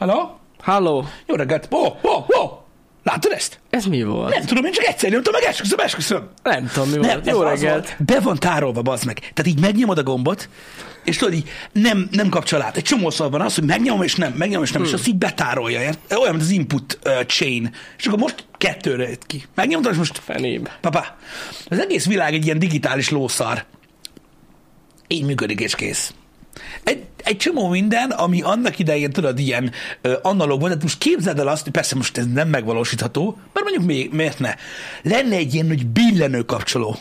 Halló? Halló, Jó reggelt. Ó, ó, ó. Látod ezt? ez mi volt? Nem tudom, én csak egyszer nyomtam, meg esküszöm, esküszöm. Nem tudom, mi Nem, volt. Jó reggelt. volt. Be van tárolva, bazd meg. Tehát így megnyomod a gombot, és tudod, így nem, nem kapcsol át. Egy csomószor van az, hogy megnyomom, és nem, megnyomom, és nem, Hmm. és azt így betárolja. ért? Olyan, mint az input uh, chain. És akkor most kettőre jött ki. Megnyomtam, és most Fenébb. Papa, az egész világ egy ilyen digitális lószar. Így működik, és kész. Egy, egy csomó minden, ami annak idején, tudod, ilyen ö, analóg volt, tehát most képzeld el azt, hogy persze most ez nem megvalósítható, mert mondjuk még, miért ne? Lenne egy ilyen, hogy billenő kapcsoló.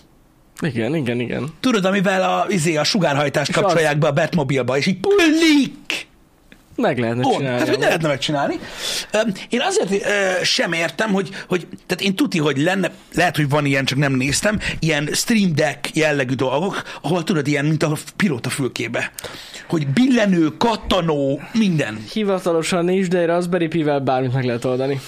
Igen, igen, igen. Tudod, amivel a, izé, a sugárhajtást kapcsolják be a Batmobilba, és így pullik! Meg lehetne Pont, csinálni. hát hogy ne lehetne megcsinálni. Én azért sem értem, hogy, hogy tehát én tuti, hogy lenne, lehet, hogy van ilyen, csak nem néztem, ilyen Stream Deck jellegű dolgok, ahol tudod, ilyen, mint a pilóta fülkébe. Hogy billenő, kattanó, minden. Hivatalosan nincs, de Raspberry Pi-vel bármit meg lehet oldani.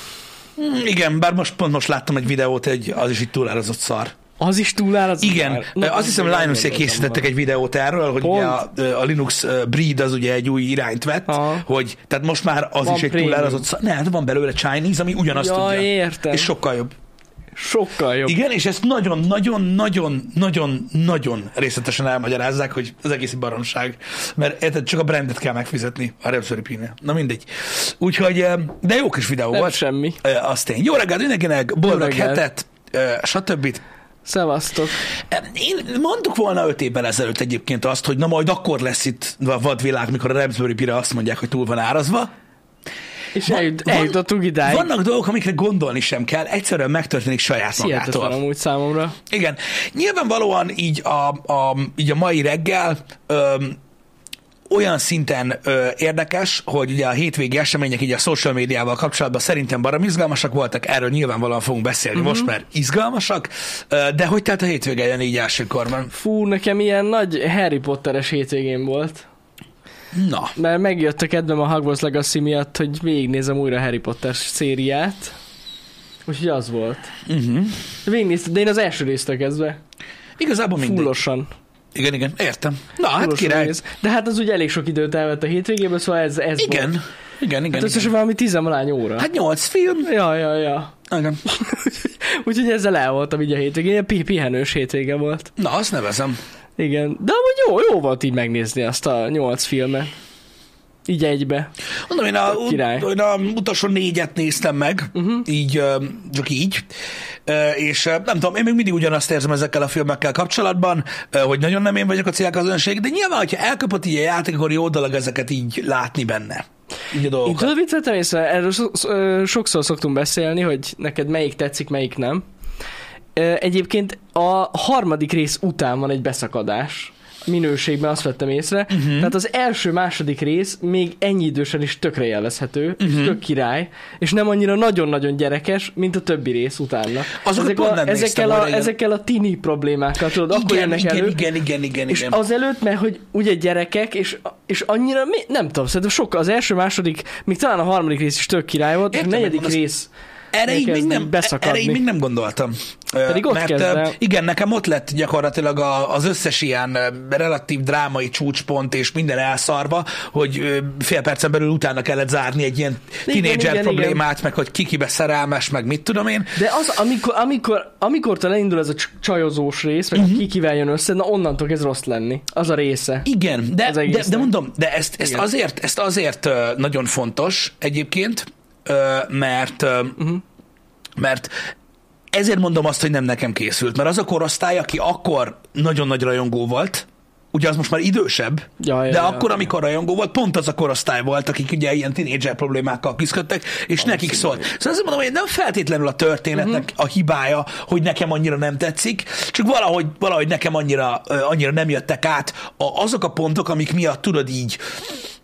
Mm, Igen, bár most pont most láttam egy videót, egy, az is itt túlárazott szar. Az is túl áll, az Igen, már- Na, azt hiszem gondoltam készítettek egy videót erről, hogy ugye a, a Linux breed az ugye egy új irányt vett, Aha. hogy tehát most már az Van is egy túlárazott. Ne, hát van belőle Chinese, ami ugyanazt Ja, tudja. értem. És sokkal jobb. Sokkal jobb. Igen, és ezt nagyon-nagyon-nagyon-nagyon-nagyon részletesen elmagyarázzák, hogy az egész baromság. Mert érted, csak a brandet kell megfizetni a Raspberry Pi-nél. Na mindegy. Úgyhogy, de jó kis videó Nem volt. semmi. Azt én. Jó reggelt mindenkinek, boldog reggelt. hetet, stb. Szevasztok. Én mondtuk volna öt évvel ezelőtt egyébként azt, hogy na majd akkor lesz itt a vadvilág, mikor a Raspberry Pi-re azt mondják, hogy túl van árazva. És Van- eljut, van- eljutottunk idáig. Vannak dolgok, amikre gondolni sem kell, egyszerűen megtörténik saját Hihetetlen magától. amúgy számomra. Igen. Nyilvánvalóan így a, a, így a mai reggel öm, olyan szinten ö, érdekes, hogy ugye a hétvégi események így a social médiával kapcsolatban szerintem barom izgalmasak voltak, erről nyilvánvalóan fogunk beszélni uh-huh. most, mert izgalmasak, ö, de hogy tehát a hétvége jön így első korban? Fú, nekem ilyen nagy Harry Potteres hétvégén volt. Na, Mert megjött a kedvem a Hogwarts Legacy miatt, hogy végignézem újra Harry Potter szériát. Úgyhogy az volt. uh-huh. Végignéztem, de én az első résztől kezdve. igazából mindegy. Fullosan. Igen, igen, értem. Na, hát fullosan király. néz. De hát az ugye elég sok időt elvett a hétvégéből, szóval ez, ez Igen, volt. igen, igen. Hát összesen valami tizenvalány óra. Hát nyolc film. Ja, ja, ja. Igen. Úgyhogy ezzel el voltam így a hétvégén, ilyen pi- pihenős hétvége volt. Na, azt nevezem. Igen, de amúgy jó, jó volt így megnézni azt a nyolc filmet. Így egybe. Mondom, én a, Király. én a utolsó négyet néztem meg, uh-huh. így, csak így, és nem tudom, én még mindig ugyanazt érzem ezekkel a filmekkel kapcsolatban, hogy nagyon nem én vagyok a célközönség, de nyilván, hogyha elkapott így a játék, akkor jó dolog ezeket így látni benne. Így a Én dolgokat. tudod, mit vettem észre? Erről sokszor szoktunk beszélni, hogy neked melyik tetszik, melyik nem. Egyébként a harmadik rész után van egy beszakadás. Minőségben azt vettem észre. Uh-huh. Tehát az első-második rész még ennyi idősen is tökre élvezhető, uh-huh. Mhm. és tök király, és nem annyira nagyon-nagyon gyerekes, mint a többi rész utána. Azokat pont a, ezekkel, a, régen. ezekkel a tini problémákkal, tudod, akkor igen, jönnek igen, elő. igen, igen, igen, És igen. azelőtt, mert hogy ugye gyerekek, és, és annyira, nem tudom, szerintem sokkal, az első, második, még talán a harmadik rész is tök király volt, és a Értem, negyedik rész Erre így, még nem, erre így még nem gondoltam. Pedig ott Mert kezd ö, el. igen, nekem ott lett gyakorlatilag az összes ilyen relatív drámai csúcspont és minden elszarva, hogy fél percen belül utána kellett zárni egy ilyen Igen, tínédzser igen, problémát, meg hogy kikibe szerelmes, meg mit tudom én. De az, amikor, amikor, amikor te leindul ez a cs- csajozós rész, meg uh-huh. kikivel jön össze, na onnantól kezd rossz lenni. Az a része. Igen, de, de, de mondom, de ezt, ezt, Igen. azért, ezt azért nagyon fontos egyébként, mert mert ezért mondom azt, hogy nem nekem készült, mert az a korosztály, aki akkor nagyon nagy rajongó volt, ugye az most már idősebb, Ja, ja, de ja. akkor, amikor rajongó volt, pont az a korosztály volt, akik ugye ilyen tínédzser problémákkal küzdöttek, és nekik szólt. Szóval azt mondom, hogy nem feltétlenül a történetnek uh-huh. a hibája, hogy nekem annyira nem tetszik, csak valahogy, valahogy nekem annyira, annyira nem jöttek át a, azok a pontok, amik miatt tudod így,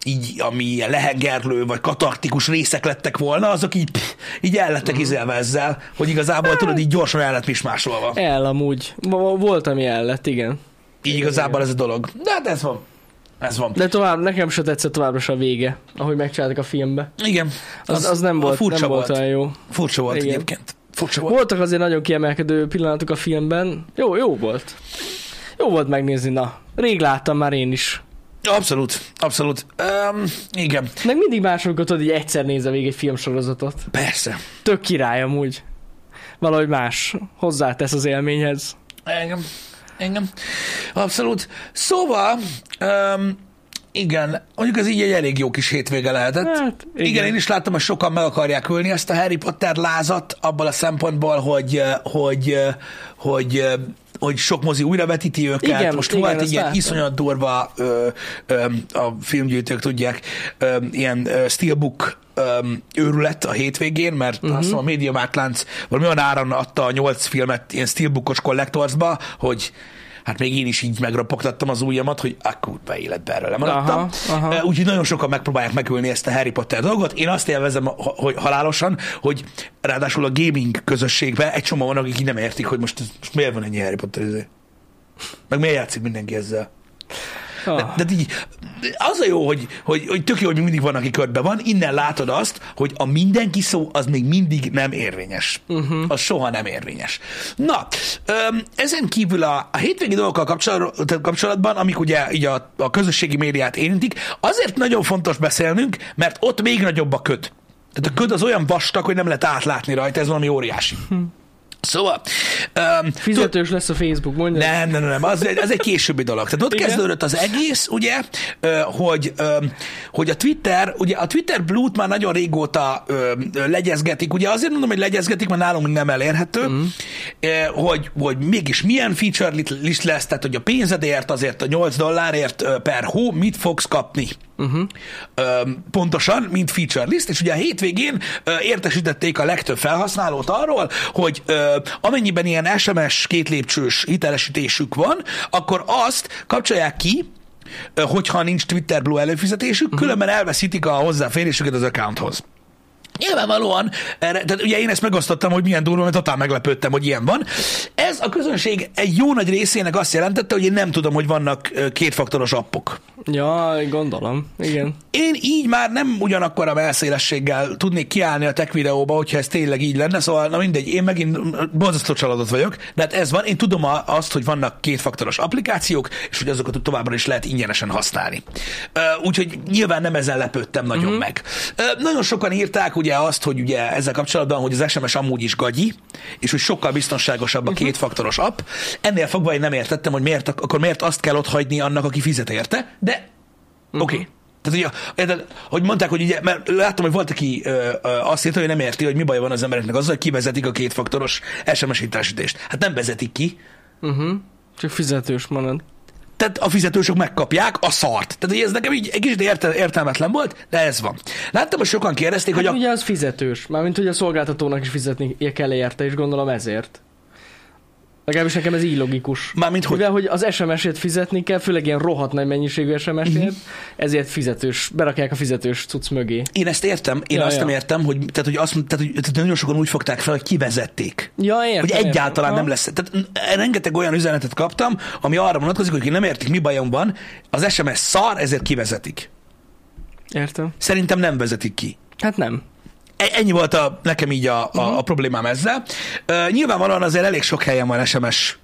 így, ami lehengerlő vagy katartikus részek lettek volna, azok így, pff, így el lettek Mhm. izelve ezzel, hogy igazából tudod, így gyorsan el lett mismásolva. El amúgy. Vo- Volt, ami el lett, igen. Így igazából ez a dolog. De hát ez van. Ez van. De tovább, nekem se tetszett továbbra se a vége, ahogy megcsináltak a filmbe. Igen. Az, az nem volt, furcsa nem volt volt. olyan jó. Furcsa volt Igen. egyébként. Furcsa volt. Voltak azért nagyon kiemelkedő pillanatok a filmben. Jó, jó volt. Jó volt megnézni, na. Rég láttam már én is. Abszolút, abszolút. Um, igen, Meg mindig másokkal tudod, hogy egyszer nézze végig egy filmsorozatot. persze. Tök király amúgy. Valahogy más hozzátesz az élményhez. Engem. Engem. Abszolút. Szóval, um, igen, mondjuk ez így egy elég jó kis hétvége lehetett. Hát, Igen. igen, én is láttam, hogy sokan meg akarják ölni ezt a Harry Potter lázat, abban a szempontból, hogy, hogy, hogy, eh, hogy sok mozi újra vetíti őket. Igen, Most igen, volt ilyen láttam. iszonyat durva, ö, ö, a filmgyűjtők tudják, ö, ilyen steelbook ö, őrület a hétvégén, mert uh-huh. azt hiszem a Media Markt valami olyan áron adta a nyolc filmet ilyen steelbookos collectorsba, hogy hát még én is így megropogtattam az ujjamat, hogy a kurva életbe erről lemaradtam. Aha, aha. Ö, Úgyhogy nagyon sokan megpróbálják megölni ezt a Harry Potter dolgot. Én azt élvezem hogy halálosan, hogy ráadásul a gaming közösségben egy csomó van, akik nem értik, hogy most, most miért van ennyi Harry Potter izé. Meg miért játszik mindenki ezzel. De, Ah, de így, az a jó, hogy, hogy, hogy tök jó, hogy mindig van, aki körbe van, innen látod azt, hogy a mindenki szó az még mindig nem érvényes. Uh-huh. Az soha nem érvényes. Na, öm, ezen kívül a, a hétvégi dolgokkal kapcsolat- kapcsolatban, amik ugye így a, a közösségi médiát érintik, azért nagyon fontos beszélnünk, mert ott még nagyobb a köd. Tehát a köd az olyan vastag, hogy nem lehet átlátni rajta, ez valami óriási. Szóval... Um, Fizetős lesz a Facebook, mondja. nem, nem, nem, az egy, az egy későbbi dolog. Tehát ott Igen? kezdődött az egész, ugye, hogy, hogy a Twitter, ugye a Twitter Blue-t már nagyon régóta legyezgetik, ugye azért mondom, hogy legyezgetik, mert nálunk nem elérhető, mm. hogy, hogy mégis milyen feature list lesz, tehát hogy a pénzedért, azért a 8 dollárért per hó mit fogsz kapni. Uh-huh. Pontosan, mint feature list, és ugye a hétvégén értesítették a legtöbb felhasználót arról, hogy amennyiben ilyen SMS két lépcsős hitelesítésük van, akkor azt kapcsolják ki, hogyha nincs Twitter Blue előfizetésük, uh-huh. különben elveszítik a hozzáférésüket az accounthoz. Nyilvánvalóan, erre, tehát ugye én ezt megosztottam, hogy milyen durva, mert totál meglepődtem, hogy ilyen van. Ez a közönség egy jó nagy részének azt jelentette, hogy én nem tudom, hogy vannak kétfaktoros appok. Ja, gondolom. Igen. Én így már nem ugyanakkor a melszélességgel tudnék kiállni a tech videóba, hogyha ez tényleg így lenne, szóval na mindegy, én megint borzasztó csalódott vagyok, de hát ez van, én tudom azt, hogy vannak kétfaktoros applikációk, és hogy azokat továbbra is lehet ingyenesen használni. Úgyhogy nyilván nem ezen lepődtem nagyon mm. meg. Nagyon sokan írták ugye azt, hogy ugye ezzel kapcsolatban, hogy az SMS amúgy is gagyi, és hogy sokkal biztonságosabb Mhm. a kétfaktoros app. Ennél fogva én nem értettem, hogy miért, akkor miért azt kell ott hagyni annak, aki fizet érte, de Mhm. Oké. Okay. Tehát ugye, hogy mondták, hogy ugye, mert láttam, hogy volt, aki ö, ö, azt írta, hogy nem érti, hogy mi baj van az embereknek azzal, hogy kivezetik a kétfaktoros SMS hitelesítést. Hát nem vezetik ki, Uh-huh. Csak fizetős marad. Tehát a fizetősök megkapják a szart. Tehát ez nekem így egy kicsit érte, értelmetlen volt, de ez van. Láttam, hogy sokan kérdezték, Hát hogy a... ugye az fizetős. Mármint, hogy a szolgáltatónak is fizetnie kell érte, és gondolom ezért. Legalábbis nekem ez így logikus. Mármint hogy? Mivel, hogy az SMS-ért fizetni kell, főleg ilyen rohadt nagy mennyiségű SMS-ért, Mhm. ezért fizetős, berakják a fizetős cucc mögé. Én ezt értem, én Ja, azt ja. nem értem, hogy, tehát, hogy, azt, tehát, hogy tehát nagyon sokan úgy fogták fel, hogy kivezették. Ja, értem, Hogy egyáltalán értem. nem lesz. Tehát rengeteg olyan üzenetet kaptam, ami arra vonatkozik, hogy nem értik, mi bajom van, az SMS szar, ezért kivezetik. Értem. Szerintem nem vezetik ki. Hát nem. E- Ennyi volt a, nekem így a, a, a problémám ezzel. Uh, nyilvánvalóan azért elég sok helyen van SMS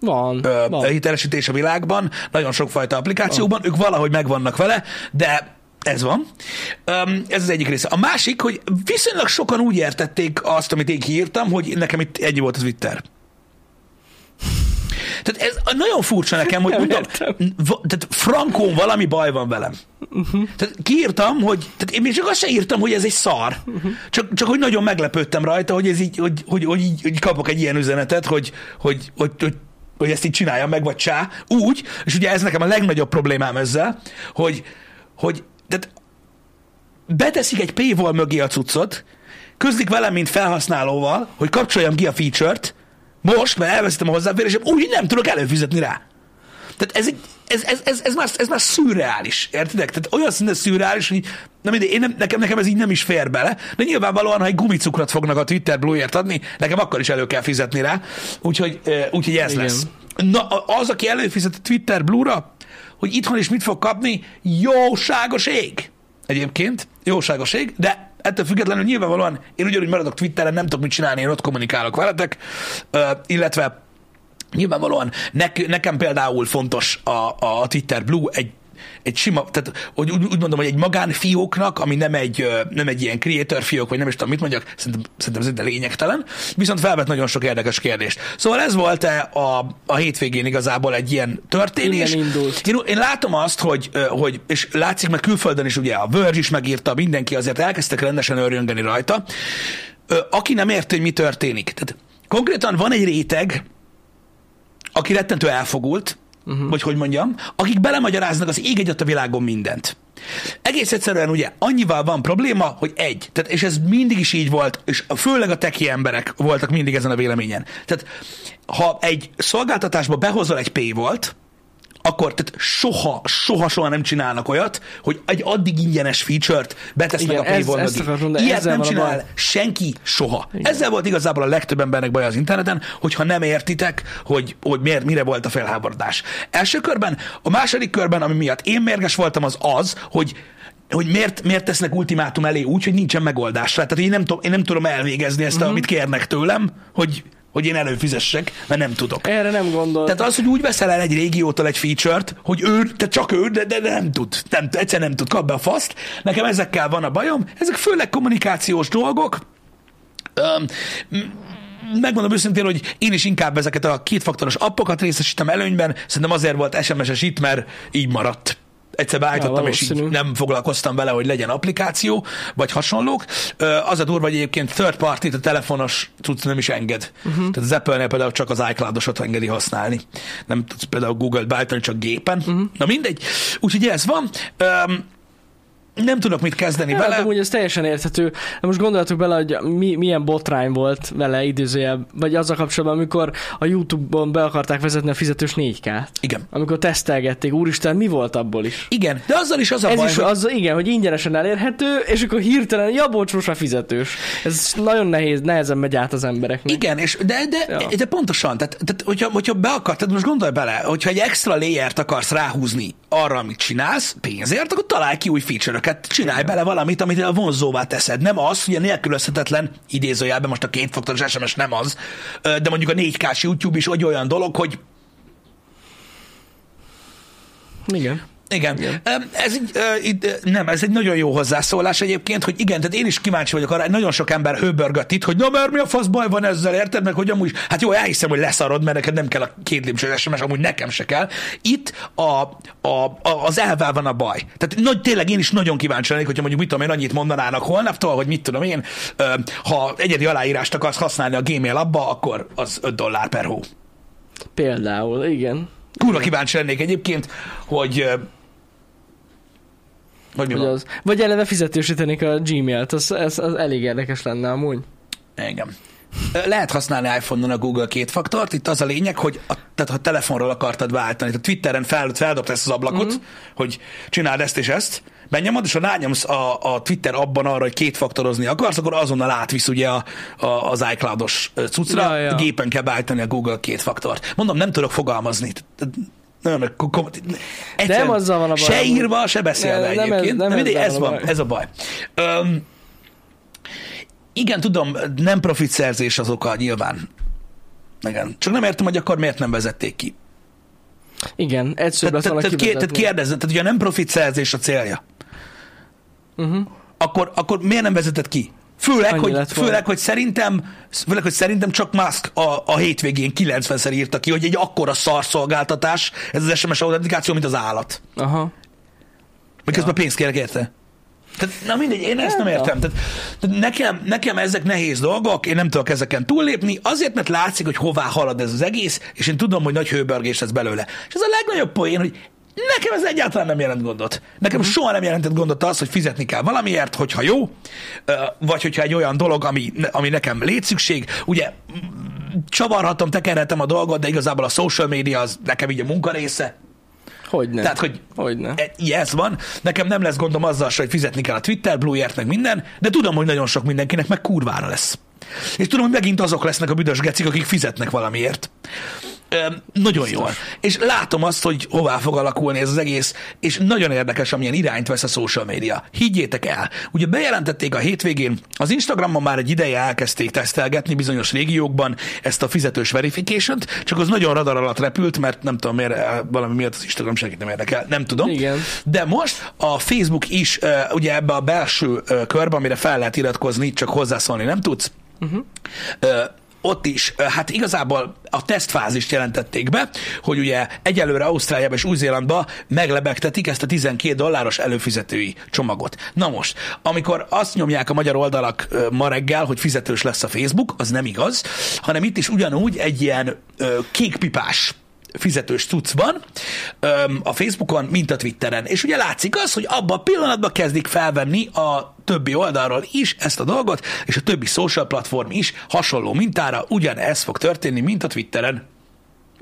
Van. uh, van. hitelesítés a világban, nagyon sokfajta applikációban, ők valahogy megvannak vele, de ez van. Um, ez az egyik része. A másik, hogy viszonylag sokan úgy értették azt, amit én kiírtam, hogy nekem itt ennyi volt az Twitter. Tehát ez nagyon furcsa nekem, hogy Nem mondom, értem. tehát frankón valami baj van velem. Uh-huh. Tehát kiírtam, hogy, tehát én még csak azt sem írtam, hogy ez egy szar. Uh-huh. Csak, csak hogy nagyon meglepődtem rajta, hogy ez így, hogy, hogy, hogy, így, hogy kapok egy ilyen üzenetet, hogy, hogy, hogy, hogy, hogy ezt így csináljam meg, vagy csá. Úgy, és ugye ez nekem a legnagyobb problémám ezzel, hogy, hogy tehát beteszik egy paywall mögé a cuccot, közlik velem, mint felhasználóval, hogy kapcsoljam ki a feature-t, most, mert elveszítem a hozzáférésem, úgy nem tudok előfizetni rá. Tehát ez, egy, ez, ez, ez, ez, már, ez már szürreális, értitek? Tehát olyan szinten szürreális, hogy mindegy, én nem, nekem, nekem ez így nem is fér bele, de nyilvánvalóan, ha egy gumicukrot fognak a Twitter Blue-ért adni, nekem akkor is elő kell fizetni rá, úgyhogy, úgyhogy ez Igen. lesz. Na, az, aki előfizet a Twitter Blue-ra, hogy itthon is mit fog kapni, jóságos ég. Egyébként, jóságos ég, de ettől függetlenül nyilvánvalóan én ugyanúgy maradok Twitteren, nem tudok mit csinálni, én ott kommunikálok veletek, illetve nyilvánvalóan nek, nekem például fontos a, a Twitter Blue egy egy sima, tehát hogy úgy, úgy mondom, hogy egy magánfióknak, ami nem egy, nem egy ilyen creator fiók, vagy nem is tudom, mit mondjak, szerintem, szerintem egy lényegtelen, viszont felvet nagyon sok érdekes kérdést. Szóval ez volt-e a, a hétvégén igazából egy ilyen történés? Én, én látom azt, hogy, hogy, és látszik, meg külföldön is ugye a Verge is megírta, mindenki azért elkezdtek rendesen örjöngeni rajta. Aki nem érti, hogy mi történik. Tehát konkrétan van egy réteg, aki rettentő elfogult, uh-huh. vagy hogy mondjam, akik belemagyaráznak az ég egyet a világon mindent. Egész egyszerűen ugye annyival van probléma, hogy egy, tehát, és ez mindig is így volt, és főleg a teki emberek voltak mindig ezen a véleményen. Tehát ha egy szolgáltatásba behozol egy pay volt, akkor tehát soha, soha, soha nem csinálnak olyat, hogy egy addig ingyenes feature-t betesznek a paywall Ilyet nem csinál baj. senki soha. Igen. Ezzel volt igazából a legtöbb embernek baj az interneten, hogyha nem értitek, hogy, hogy miért, mire volt a felháborodás. Első körben, a második körben, ami miatt én mérges voltam, az az, hogy hogy miért, miért tesznek ultimátum elé úgy, hogy nincsen megoldás rá. Tehát én nem, tudom, én nem tudom elvégezni ezt, uh-huh. amit kérnek tőlem, hogy, hogy én előfizessek, mert nem tudok. Erre nem gondolt. Tehát az, hogy úgy veszel el egy régiótól egy feature-t, hogy ő, te csak ő, de, de, nem tud. Nem, egyszer nem tud, kap be a faszt. Nekem ezekkel van a bajom. Ezek főleg kommunikációs dolgok. Öm, megmondom őszintén, hogy én is inkább ezeket a kétfaktoros appokat részesítem előnyben. Szerintem azért volt SMS-es itt, mert így maradt. Egyszer beállítottam, Ja, és így nem foglalkoztam vele, hogy legyen applikáció, vagy hasonlók. Az a durva, hogy egyébként third party a telefonos tudsz nem is enged. Uh-huh. Tehát az Apple-nél például csak az iCloud-osat engedi használni. Nem tudsz például Google-t beállítani, csak gépen. Uh-huh. Na mindegy. Úgyhogy ez van. Öm, nem tudok mit kezdeni Ja, vele. de amúgy ez teljesen érthető. De most gondoljatok bele, hogy mi, milyen botrány volt vele idézőjel, vagy azzal kapcsolatban, amikor a YouTube-on be akarták vezetni a fizetős 4K-t. Igen. Amikor tesztelgették, úristen, mi volt abból is? Igen, de azzal is az a Ez baj, is hogy az, igen, hogy ingyenesen elérhető, és akkor hirtelen, ja, bocs, most már fizetős. Ez nagyon nehéz, nehezen megy át az embereknek. Igen, és de, de, Ja. de pontosan, tehát, tehát hogyha, hogyha be akar, tehát most gondolj bele, hogyha egy extra layert akarsz ráhúzni arra, amit csinálsz, pénzért, akkor találj ki új feature-öket, csinálj bele valamit, amit a vonzóvá teszed. Nem az, hogy a nélkülözhetetlen, idézőjelben most a kétfaktoros SMS nem az, de mondjuk a 4K-s YouTube is olyan dolog, hogy Igen. Igen. igen. Ez egy, itt, nem, ez egy nagyon jó hozzászólás egyébként, hogy igen, tehát én is kíváncsi vagyok arra, nagyon sok ember hőbörgött itt, hogy na mert mi a fasz baj van ezzel, érted? Meg hogy amúgy, hát jó, elhiszem, hogy leszarod, mert neked nem kell a két lépcsős SMS, amúgy nekem se kell. Itt a, a, a, az elvvel van a baj. Tehát nagy, tényleg én is nagyon kíváncsi lennék, hogyha mondjuk mit tudom én annyit mondanának holnaptól, hogy mit tudom én, ha egyedi aláírást akarsz használni a Gmail abba, akkor az 5 dollár per hó. Például, igen. Kurva kíváncsi lennék egyébként, hogy hogy mi van. az. Vagy eleve fizetősítenék a Gmail-t, az, ez, az elég érdekes lenne amúgy. Igen. Lehet használni iPhone-on a Google két faktort. Itt az a lényeg, hogy a, tehát ha telefonról akartad váltani, tehát Twitteren fel, feldobta ezt az ablakot, mm. hogy csináld ezt és ezt, benyomod, és ha rányomsz a, a Twitter abban arra, hogy kétfaktorozni akarsz, akkor azonnal átvisz ugye a, a, az iCloud-os cuccra, Ja, ja. gépen kell beállítani a Google két faktort. Mondom, nem tudok fogalmazni. Nagyon, kom- Nem azzal van a baj, Se írva, se beszélve Ne- nem ez- egyébként. nem de mindegy, ezzel ez van a van, baj. ez a baj. Öm, igen, tudom, nem profit szerzés az oka, nyilván. Igen. Csak nem értem, hogy akkor miért nem vezették ki. Igen, egyszerűbb lesz volna tehát, tehát, kérdezem, tehát ugye nem profit szerzés a célja, Uh-huh. akkor, akkor miért nem vezetett ki? Főleg, Annyi hogy, főleg, hogy szerintem, főleg, hogy szerintem csak Musk a, a hétvégén 90-szer írta ki, hogy egy akkora szarszolgáltatás, ez az SMS autentikáció, mint az állat. Aha. Miközben ja. pénzt kérek érte. Tehát, na mindegy, én ezt nem értem. Tehát, tehát nekem, nekem ezek nehéz dolgok, én nem tudok ezeken túllépni, azért, mert látszik, hogy hová halad ez az egész, és én tudom, hogy nagy hőbörgés lesz belőle. És ez a legnagyobb poén, hogy nekem ez egyáltalán nem jelent gondot. Nekem Mhm. soha nem jelentett gondot az, hogy fizetni kell valamiért, hogyha jó, vagy hogyha egy olyan dolog, ami, ami nekem létszükség. Ugye csavarhatom, tekerhetem a dolgot, de igazából a social media az nekem így a munka része. Hogyne. Tehát, hogy Hogyne. Ez van. Nekem nem lesz gondom azzal se, hogy fizetni kell a Twitter, Blue-ért, meg minden, de tudom, hogy nagyon sok mindenkinek meg kurvára lesz. És tudom, hogy megint azok lesznek a büdös gecik, akik fizetnek valamiért. Nagyon jól. És látom azt, hogy hová fog alakulni ez az egész, és nagyon érdekes, amilyen irányt vesz a social media. Higgyétek el. Ugye bejelentették a hétvégén, az Instagramon már egy ideje elkezdték tesztelgetni bizonyos régiókban ezt a fizetős verification csak az nagyon radar alatt repült, mert nem tudom miért, valami miatt az Instagram senkit nem érdekel, nem tudom. Igen. De most a Facebook is ö, ugye ebbe a belső ö, körbe, amire fel lehet iratkozni, csak hozzászólni nem tudsz, uh-huh. Ott is, hát igazából a tesztfázist jelentették be, hogy ugye egyelőre Ausztráliában és Új-Zélandban meglebegtetik ezt a 12 dolláros előfizetői csomagot. Na most, amikor azt nyomják a magyar oldalak ma reggel, hogy fizetős lesz a Facebook, az nem igaz, hanem itt is ugyanúgy egy ilyen ö, kékpipás fizetős cuccban a Facebookon, mint a Twitteren. És ugye látszik az, hogy abban a pillanatban kezdik felvenni a többi oldalról is ezt a dolgot, és a többi social platform is hasonló mintára ugyanez fog történni, mint a Twitteren.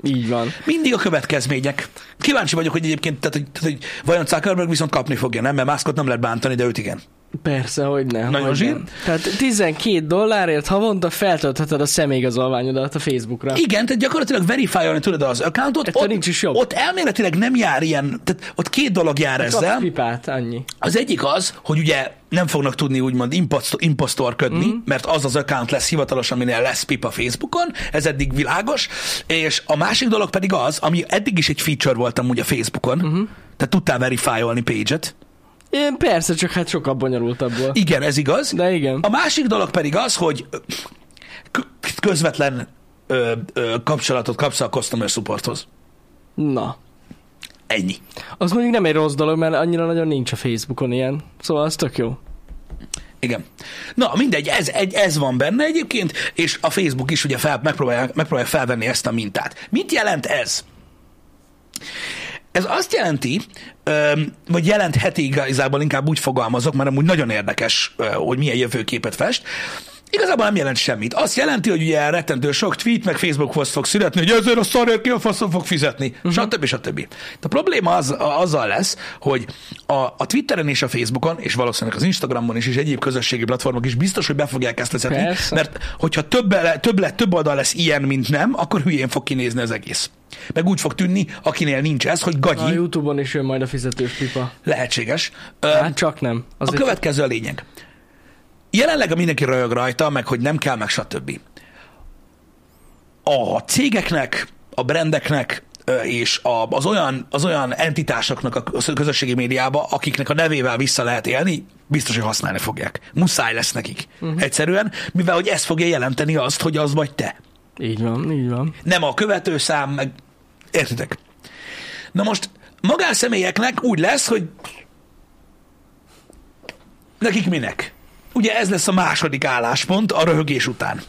Így van. Mindig a következmények. Kíváncsi vagyok, hogy egyébként, tehát, hogy, tehát, hogy vajon Zuckerberg viszont kapni fogja, nem? Mert Muskot nem lehet bántani, de őt igen. Persze, hogy ne. Nagyon hogy zsír. nem. Tehát 12 dollárért havonta feltöltheted a személyigazolványodat a Facebookra. Igen, tehát gyakorlatilag verifiolni tudod az accountot. Ettől Ott, nincs is jobb. ott elméletileg nem jár ilyen, tehát ott két dolog jár Kapsz ezzel. pipát, annyi. Az egyik az, hogy ugye nem fognak tudni úgymond impost- impostorködni, mm. mert az az account lesz hivatalos, aminél lesz pipa Facebookon, ez eddig világos, és a másik dolog pedig az, ami eddig is egy feature volt amúgy a Facebookon, mm-hmm. tehát tudtál verifiolni page-et. Én persze, csak hát sokkal bonyolultabb volt. Igen, ez igaz. De igen. A másik dolog pedig az, hogy közvetlen ö, ö, kapcsolatot kapsz a customer supporthoz. Na. Ennyi. Az mondjuk nem egy rossz dolog, mert annyira nagyon nincs a Facebookon ilyen. Szóval az tök jó. Igen. Na, mindegy, ez, egy, ez van benne egyébként, és a Facebook is ugye fel, megpróbálja, megpróbálja felvenni ezt a mintát. Mit jelent ez? Ez azt jelenti, vagy jelentheti igazából, inkább úgy fogalmazok, mert amúgy nagyon érdekes, hogy milyen jövőképet fest. Igazából nem jelent semmit. Azt jelenti, hogy ugye rettentő sok tweet, meg Facebook post fog születni, hogy ezért a szarért ki a faszom fog fizetni, uh-huh. stb. stb. A probléma az, a, azzal lesz, hogy a, a Twitteren és a Facebookon, és valószínűleg az Instagramon is, és egyéb közösségi platformok is biztos, hogy be fogják ezt vezetni, Persze. mert hogyha több, le- több, le- több oldal lesz ilyen, mint nem, akkor hülyén fog kinézni az egész. Meg úgy fog tűnni, akinél nincs ez, hogy A gagyi, Youtube-on is jön majd a fizetős pipa. lehetséges. Hát csak nem. a Azért következő a lényeg. Jelenleg a mindenki röhög rajta, meg hogy nem kell, meg stb. A cégeknek, a brendeknek és az, olyan, az olyan entitásoknak a közösségi médiába, akiknek a nevével vissza lehet élni, biztos, hogy használni fogják. Muszáj lesz nekik. Uh-huh. Egyszerűen, mivel hogy ez fogja jelenteni azt, hogy az vagy te. Így van, így van. Nem a követőszám, meg... Értitek? Na most magánszemélyeknek úgy lesz, hogy nekik minek? Ugye ez lesz a második álláspont a röhögés után.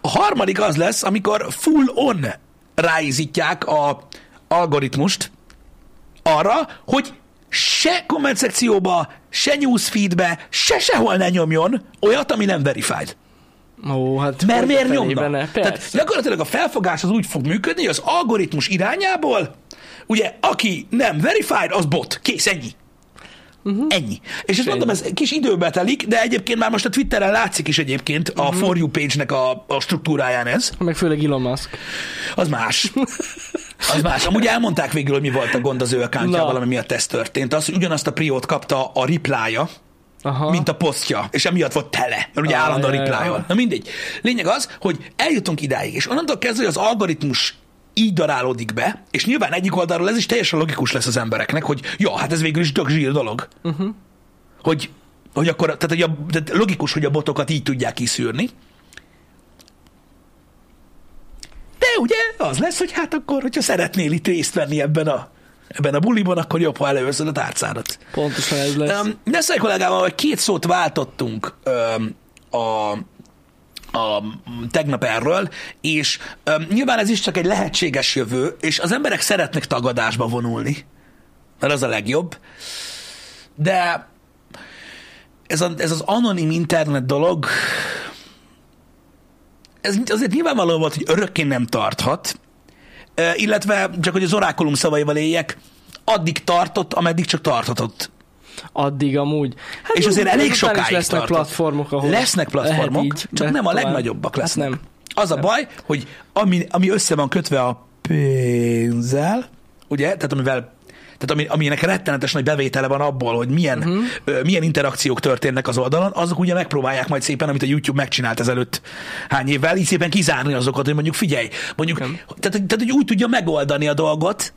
A harmadik az lesz, amikor full on ráizítják a algoritmust arra, hogy se komment szekcióba, se newsfeedbe, se sehol ne nyomjon olyat, ami nem verified. Ó, hát Mert miért nyomna? ne? Tehát gyakorlatilag a felfogás az úgy fog működni, hogy az algoritmus irányából, ugye, aki nem verified, az bot. Kész, ennyi. Uh-huh. Ennyi. És ezt mondom, ez kis időbe telik, de egyébként már most a Twitteren látszik is egyébként a uh-huh. For You page-nek a, a struktúráján ez. Meg főleg Elon Musk. Az más. Az más. Amúgy elmondták végül, hogy mi volt a gond az ő accountjával, ami miatt ez történt. Az, hogy ugyanazt a priót kapta a reply Aha. mint a posztja, és emiatt volt tele, mert ugye Ah, állandóan reply. Na mindegy. Lényeg az, hogy eljutunk idáig, és onnantól kezdve, hogy az algoritmus így darálódik be, és nyilván egyik oldalról ez is teljesen logikus lesz az embereknek, hogy ja, hát ez végül is tök zsír dolog. Uh-huh. Hogy, hogy akkor, tehát, hogy a, tehát logikus, hogy a botokat így tudják kiszűrni. De ugye az lesz, hogy hát akkor, hogyha szeretnél itt részt venni ebben a, ebben a buliban, akkor jobb, ha előveszed a tárcádat. Pontosan ez lesz. Um, Neszai kollégával vagy két szót váltottunk um, a, a tegnap erről, és um, nyilván ez is csak egy lehetséges jövő, és az emberek szeretnek tagadásba vonulni, mert az a legjobb, de ez, a, ez az anonim internet dolog, ez azért nyilvánvaló volt, hogy örökké nem tarthat, illetve csak hogy az orákulum szavaival éljek, addig tartott, ameddig csak tarthatott. Addig amúgy. Hát És azért elég is sokáig lesznek tartott. platformok, ahol Lesznek platformok, így csak nem a legnagyobbak Hát lesznek. nem. Az a baj, hogy ami, ami össze van kötve a pénzzel, ugye, tehát amivel tehát ami, aminek rettenetes nagy bevétele van abból, hogy milyen, uh-huh. ö, milyen interakciók történnek az oldalon, azok ugye megpróbálják majd szépen, amit a YouTube megcsinált ezelőtt hány évvel, így szépen kizárni azokat, hogy mondjuk figyelj, mondjuk, Igen. tehát, tehát, hogy úgy tudja megoldani a dolgot,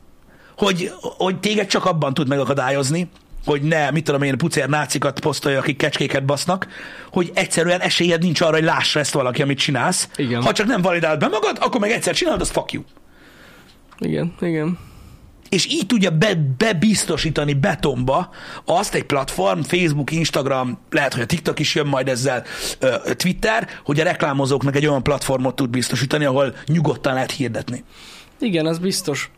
hogy, hogy téged csak abban tud megakadályozni, hogy ne, mit tudom én, pucér nácikat posztolja, akik kecskéket basznak, hogy egyszerűen esélyed nincs arra, hogy lássa ezt valaki, amit csinálsz. Igen. Ha csak nem validálod be magad, akkor meg egyszer csinálod, az fuck you. Igen, igen. És így tudja be, bebiztosítani betonba azt egy platform, Facebook, Instagram, lehet, hogy a TikTok is jön majd ezzel, Twitter, hogy a reklámozóknak egy olyan platformot tud biztosítani, ahol nyugodtan lehet hirdetni. Igen, az biztos.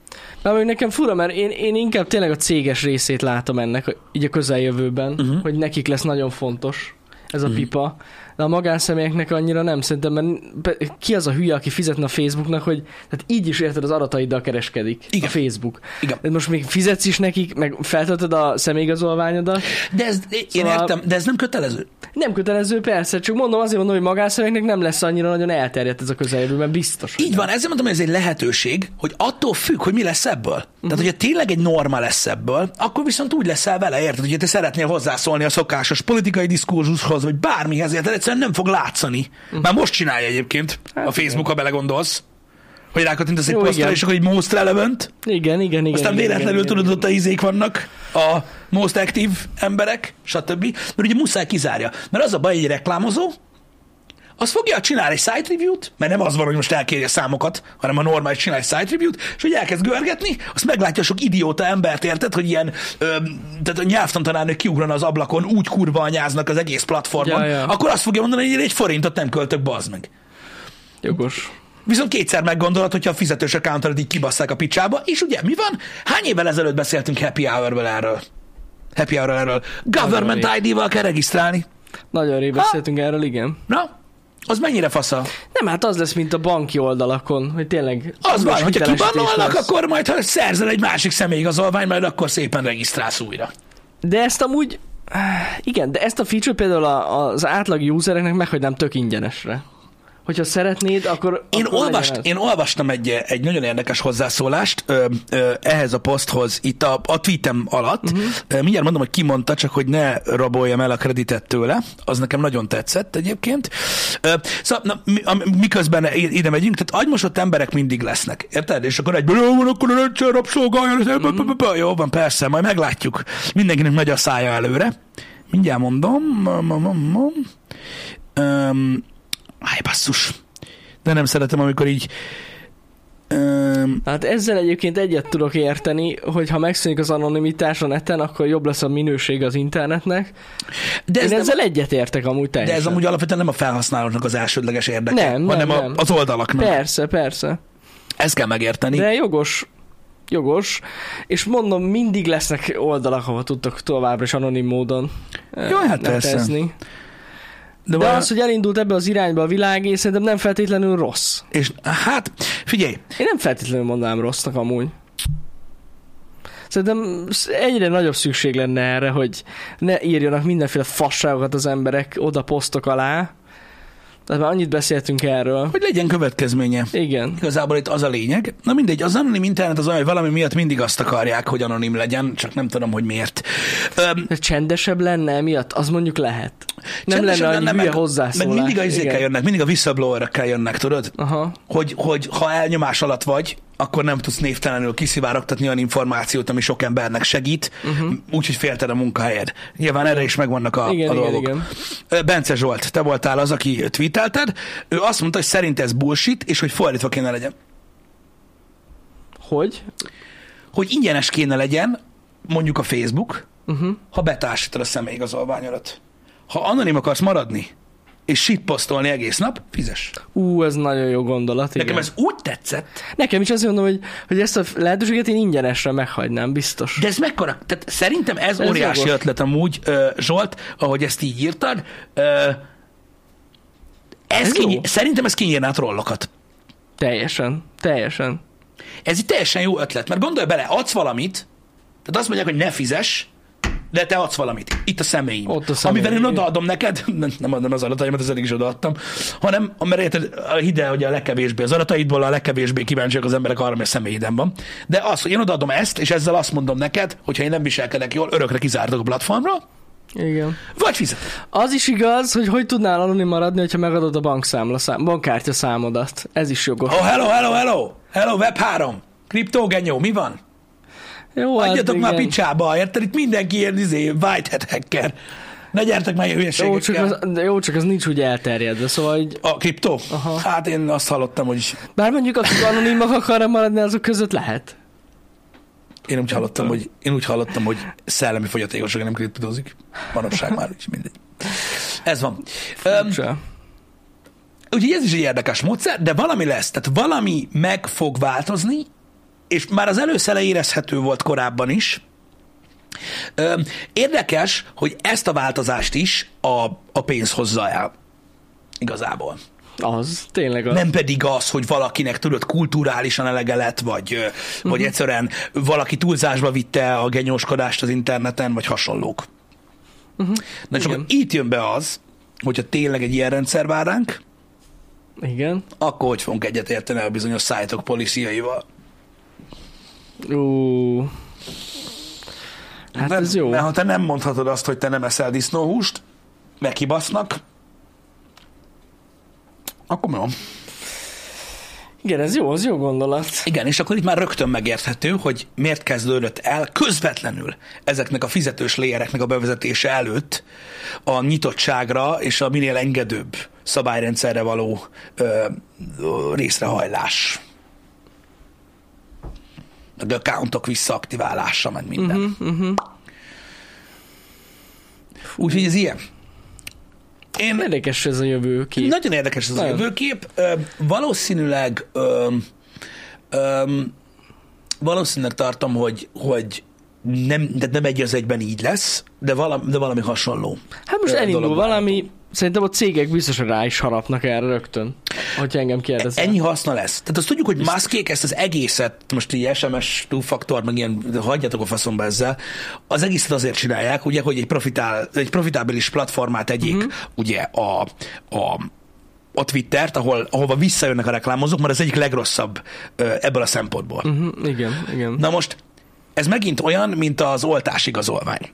Már még nekem fura, mert én, én inkább tényleg a céges részét látom ennek, így a közeljövőben, uh-huh. hogy nekik lesz nagyon fontos ez a uh-huh. pipa. De a magánszemélyeknek annyira nem szerintem, mert ki az a hülye, aki fizetne a Facebooknak, hogy tehát így is érted az adataiddal kereskedik Igen. a Facebook. Igen. De most még fizetsz is nekik, meg feltöltöd a személyigazolványodat. De ez, én Szóval- értem, de ez nem kötelező. Nem kötelező, persze, csak mondom, azért mondom, hogy magánszemélyeknek nem lesz annyira nagyon elterjedt ez a közeljövőben, biztos. Így van, ezért mondom, hogy ez egy lehetőség, hogy attól függ, hogy mi lesz ebből. Uh-huh. Tehát, hogyha tényleg egy norma lesz ebből, akkor viszont úgy leszel vele, érted, hogy te szeretnél hozzászólni a szokásos politikai diskurzushoz, vagy bármihez, érted, egyszerűen nem fog látszani. Uh-huh. Már most csinálja egyébként Hát a Facebook, ha belegondolsz. Hogy rákattintasz egy posztra, igen. és akkor egy most relevant, Igen, igen, igen. aztán igen, véletlenül igen, tudod, ott a izék vannak, a most active emberek, stb. Mert ugye muszáj kizárja. Mert az a baj, egy reklámozó, az fogja csinálni egy site review-t, mert nem az van, hogy most elkéri a számokat, hanem a normális csinál egy site review-t, és hogy elkezd görgetni, azt meglátja sok idióta embert, érted, hogy ilyen, ö, tehát a nyelvtantanárnők kiugrana az ablakon, úgy kurva anyáznak az egész platformon, Ja, ja. akkor azt fogja mondani, hogy egy forintot nem költök, bazd meg. Jogos. Viszont kétszer meggondolod, hogyha a fizetős accountodat így kibasszák a picsába, és ugye mi van? Hány évvel ezelőtt beszéltünk Happy Hour-vel erről? Happy hour erről. Government. ID-val kell regisztrálni. Nagyon rég beszéltünk erről, igen. Na, az mennyire fasza? Nem, hát az lesz, mint a banki oldalakon, hogy tényleg... Az van, hogyha kibannolnak, akkor majd, ha szerzel egy másik személyigazolvány, majd akkor szépen regisztrálsz újra. De ezt amúgy... Igen, de ezt a feature például az átlag usereknek meghagynám tök ingyenesre. Hogyha szeretnéd, akkor... Én, akkor olvast, én olvastam egy, egy nagyon érdekes hozzászólást ö, ö, ehhez a poszthoz itt a, a tweetem alatt. Uh-huh. Mindjárt mondom, hogy ki mondta, csak hogy ne raboljam el a kreditet tőle. Az nekem nagyon tetszett egyébként. Ö, Szóval na, miközben ide megyünk, tehát agymosott emberek mindig lesznek. Érted? És akkor egyből, jó van, akkor a rendszer rabszolgálja. Uh-huh. Jó van, persze, majd meglátjuk. Mindenkinek megy a szája előre. Mindjárt mondom. Um, Áj, basszus. De nem szeretem, amikor így... Um, Hát ezzel egyébként egyet tudok érteni, hogy ha megszűnik az anonimitás a neten, akkor jobb lesz a minőség az internetnek. de, ez Én nem, ezzel egyet értek amúgy de teljesen. ez amúgy alapvetően nem a felhasználóknak az elsődleges érdeke, Nem, nem, hanem a, nem. az oldalaknak. Persze, persze. Ezt kell megérteni. De jogos, jogos, és mondom, mindig lesznek oldalak, ahol tudtok továbbra is anonim módon Jó, hát persze. De De az, hogy elindult ebbe az irányba a világ, és szerintem nem feltétlenül rossz. és hát, figyelj, Én nem feltétlenül mondanám rossznak amúgy. Szerintem egyre nagyobb szükség lenne erre, hogy ne írjanak mindenféle fasságokat az emberek oda posztok alá. Tehát már annyit beszéltünk erről. hogy legyen következménye. Igen. Igazából itt az a lényeg. Na mindegy, az anonim internet az olyan, hogy valami miatt mindig azt akarják, hogy anonim legyen, csak nem tudom, hogy miért. Öm, De csendesebb lenne emiatt? Az mondjuk lehet. Nem csendesebb lenne annyi hülye meg, hozzászólás. meg mindig a izékkel jönnek, mindig a whistleblowerekkel jönnek, tudod? Aha. hogy, hogy ha elnyomás alatt vagy, akkor nem tudsz névtelenül kiszivárogtatni olyan információt, ami sok embernek segít, uh-huh. úgyhogy félted a munkahelyed. Nyilván erre is megvannak a, Igen, a igen, dolgok. igen. Ö, Bence Zsolt, te voltál az, aki tweetelted. Ő azt mondta, hogy szerint ez bullshit, és hogy fordítva kéne legyen. Hogy? Hogy ingyenes kéne legyen, mondjuk a Facebook, Uh-huh. ha betársítod a személyigazolványodat. Ha anonim akarsz maradni, és shitpostolni egész nap, fizes. Ú, ez nagyon jó gondolat. Igen. Nekem ez úgy tetszett, Nekem is azt mondom, hogy, hogy ezt a lehetőséget én ingyenesre meghagynám, biztos. De ez mekkora? Tehát szerintem ez, Ez óriási jogos. ötlet amúgy, Zsolt, ahogy ezt így írtad. Ez, Ez kiny- szerintem ez kinyírná a trollokat. Teljesen, teljesen. Ez egy teljesen jó ötlet, mert gondolj bele, adsz valamit, tehát azt mondják, hogy ne fizes, De te adsz valamit. Itt a személyim. Ott a személyim, Amivel én odaadom neked, nem, nem adom az adataimat, az eddig is odaadtam, hanem, mert érted, hidd el, hogy a legkevésbé az adataidból a legkevésbé kíváncsiak az emberek arra, ami a személyidem van. De az, hogy én odaadom ezt, és ezzel azt mondom neked, hogyha én nem viselkedek jól, örökre kizártok a platformra, Igen. vagy fizet. Az is igaz, hogy hogy tudnál anonim maradni, hogyha megadod a bankszámla szám, bankkártya számodat. Ez is jogos. Oh, hello, hello, hello! Hello, Web3! Kriptogenyó, mi van? Jó, Adjatok hát már igen. picsába, érted? Itt mindenki ilyen izé, whitehead hacker. Ne gyertek már ilyen Jó csak, hülyeségekkel. az, de jó, csak az nincs úgy elterjedve, szóval hogy, A kriptó? Aha. Hát én azt hallottam, hogy bár mondjuk akik anonimak akarnak maradni, azok között lehet. én úgy hallottam, hogy, én úgy hallottam, hogy szellemi fogyatékosság nem kriptozik. Manapság már, úgyhogy mindegy. Ez van. Um, úgyhogy ez is egy érdekes módszer, de valami lesz, tehát valami meg fog változni, és már az előszele érezhető volt korábban is. Érdekes, hogy ezt a változást is a, a pénz hozza el. Igazából. Az, tényleg az. Nem pedig az, hogy valakinek tudod kulturálisan elege lett, vagy, uh-huh. vagy egyszerűen valaki túlzásba vitte a genyóskodást az interneten, vagy hasonlók. Uh-huh. Na csak itt jön be az, hogyha tényleg egy ilyen rendszer vár ránk, Igen. akkor hogy fogunk egyetérteni a bizonyos szájtok policiaival. Ú. Hát nem, ez jó. Mert ha te nem mondhatod azt, hogy te nem eszel disznóhúst, megkibasznak, akkor mi van? Igen, ez jó, az jó gondolat. Igen, és akkor itt már rögtön megérthető, hogy miért kezdődött el közvetlenül ezeknek a fizetős léjereknek a bevezetése előtt a nyitottságra és a minél engedőbb szabályrendszerre való ö, ö, részrehajlás. Meg accountok visszaaktiválása, meg minden. Uh-huh, uh-huh. Úgyhogy ez ilyen. Én, Érdekes ez a jövő kép. nagyon érdekes ez a Nagyon. jövőkép. Ö, valószínűleg ö, ö, valószínűleg tartom, hogy, hogy nem, de nem egy az egyben így lesz, de valami, de valami hasonló. Hát most elindul valami, szerintem a cégek biztosan rá is harapnak erre rögtön, hogyha engem kérdezel. Ennyi haszna lesz. Tehát azt tudjuk, hogy Muskék ezt az egészet, most így SMS two-faktor, meg ilyen, de hagyjatok a faszomba ezzel, az egészet azért csinálják, ugye, hogy egy, profitál, egy profitábilis platformát tegyék, uh-huh. ugye, a, a a Twittert, ahol, ahova visszajönnek a reklámozók, mert az egyik legrosszabb ebből a szempontból. Uh-huh. Igen, igen. Na most, ez megint olyan, mint az oltásigazolvány.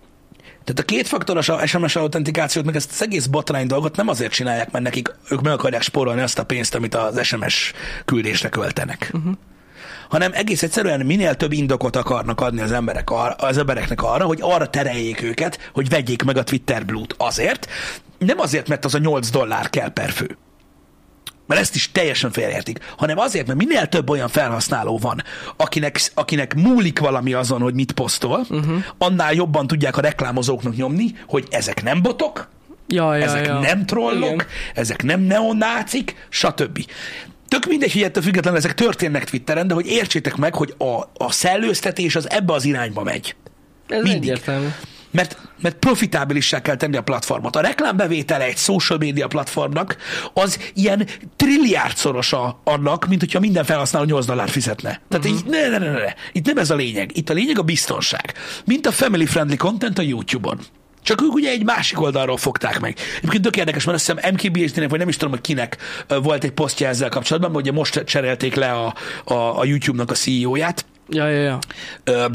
Tehát a kétfaktoros SMS autentikációt, meg ezt az egész botrány dolgot nem azért csinálják, mert nekik ők meg akarják spórolni azt a pénzt, amit az SMS küldésre költenek. Uh-huh. hanem egész egyszerűen minél több indokot akarnak adni az, emberek arra, az embereknek arra, hogy arra tereljék őket, hogy vegyék meg a Twitter Blue-t. Azért, nem azért, mert az a 8 dollár kell per fő mert ezt is teljesen félreértik, hanem azért, mert minél több olyan felhasználó van, akinek, akinek múlik valami azon, hogy mit posztol, uh-huh. annál jobban tudják a reklámozóknak nyomni, hogy ezek nem botok, Ja, ja, ezek ja. nem trollok, Igen. ezek nem neonácik, stb. Tök mindegy, hogy ettől függetlenül ezek történnek Twitteren, de hogy értsétek meg, hogy a, a szellőztetés az ebbe az irányba megy. Ez mindig. egyértelmű. Mert, mert profitábilissá kell tenni a platformot. A reklámbevétele egy social media platformnak az ilyen trilliárdszorosa annak, mint hogyha minden felhasználó 8 dollár fizetne. Tehát uh-huh. így, ne, ne, ne, ne. Itt nem ez a lényeg. Itt a lényeg a biztonság. Mint a family friendly content a YouTube-on. Csak ők ugye egy másik oldalról fogták meg. Egyébként tök érdekes, mert azt hiszem MKBHD-nek, vagy nem is tudom, hogy kinek volt egy posztja ezzel kapcsolatban, hogy most cserélték le a, a, a YouTube-nak a CEO-ját, Ja, ja, ja. ö,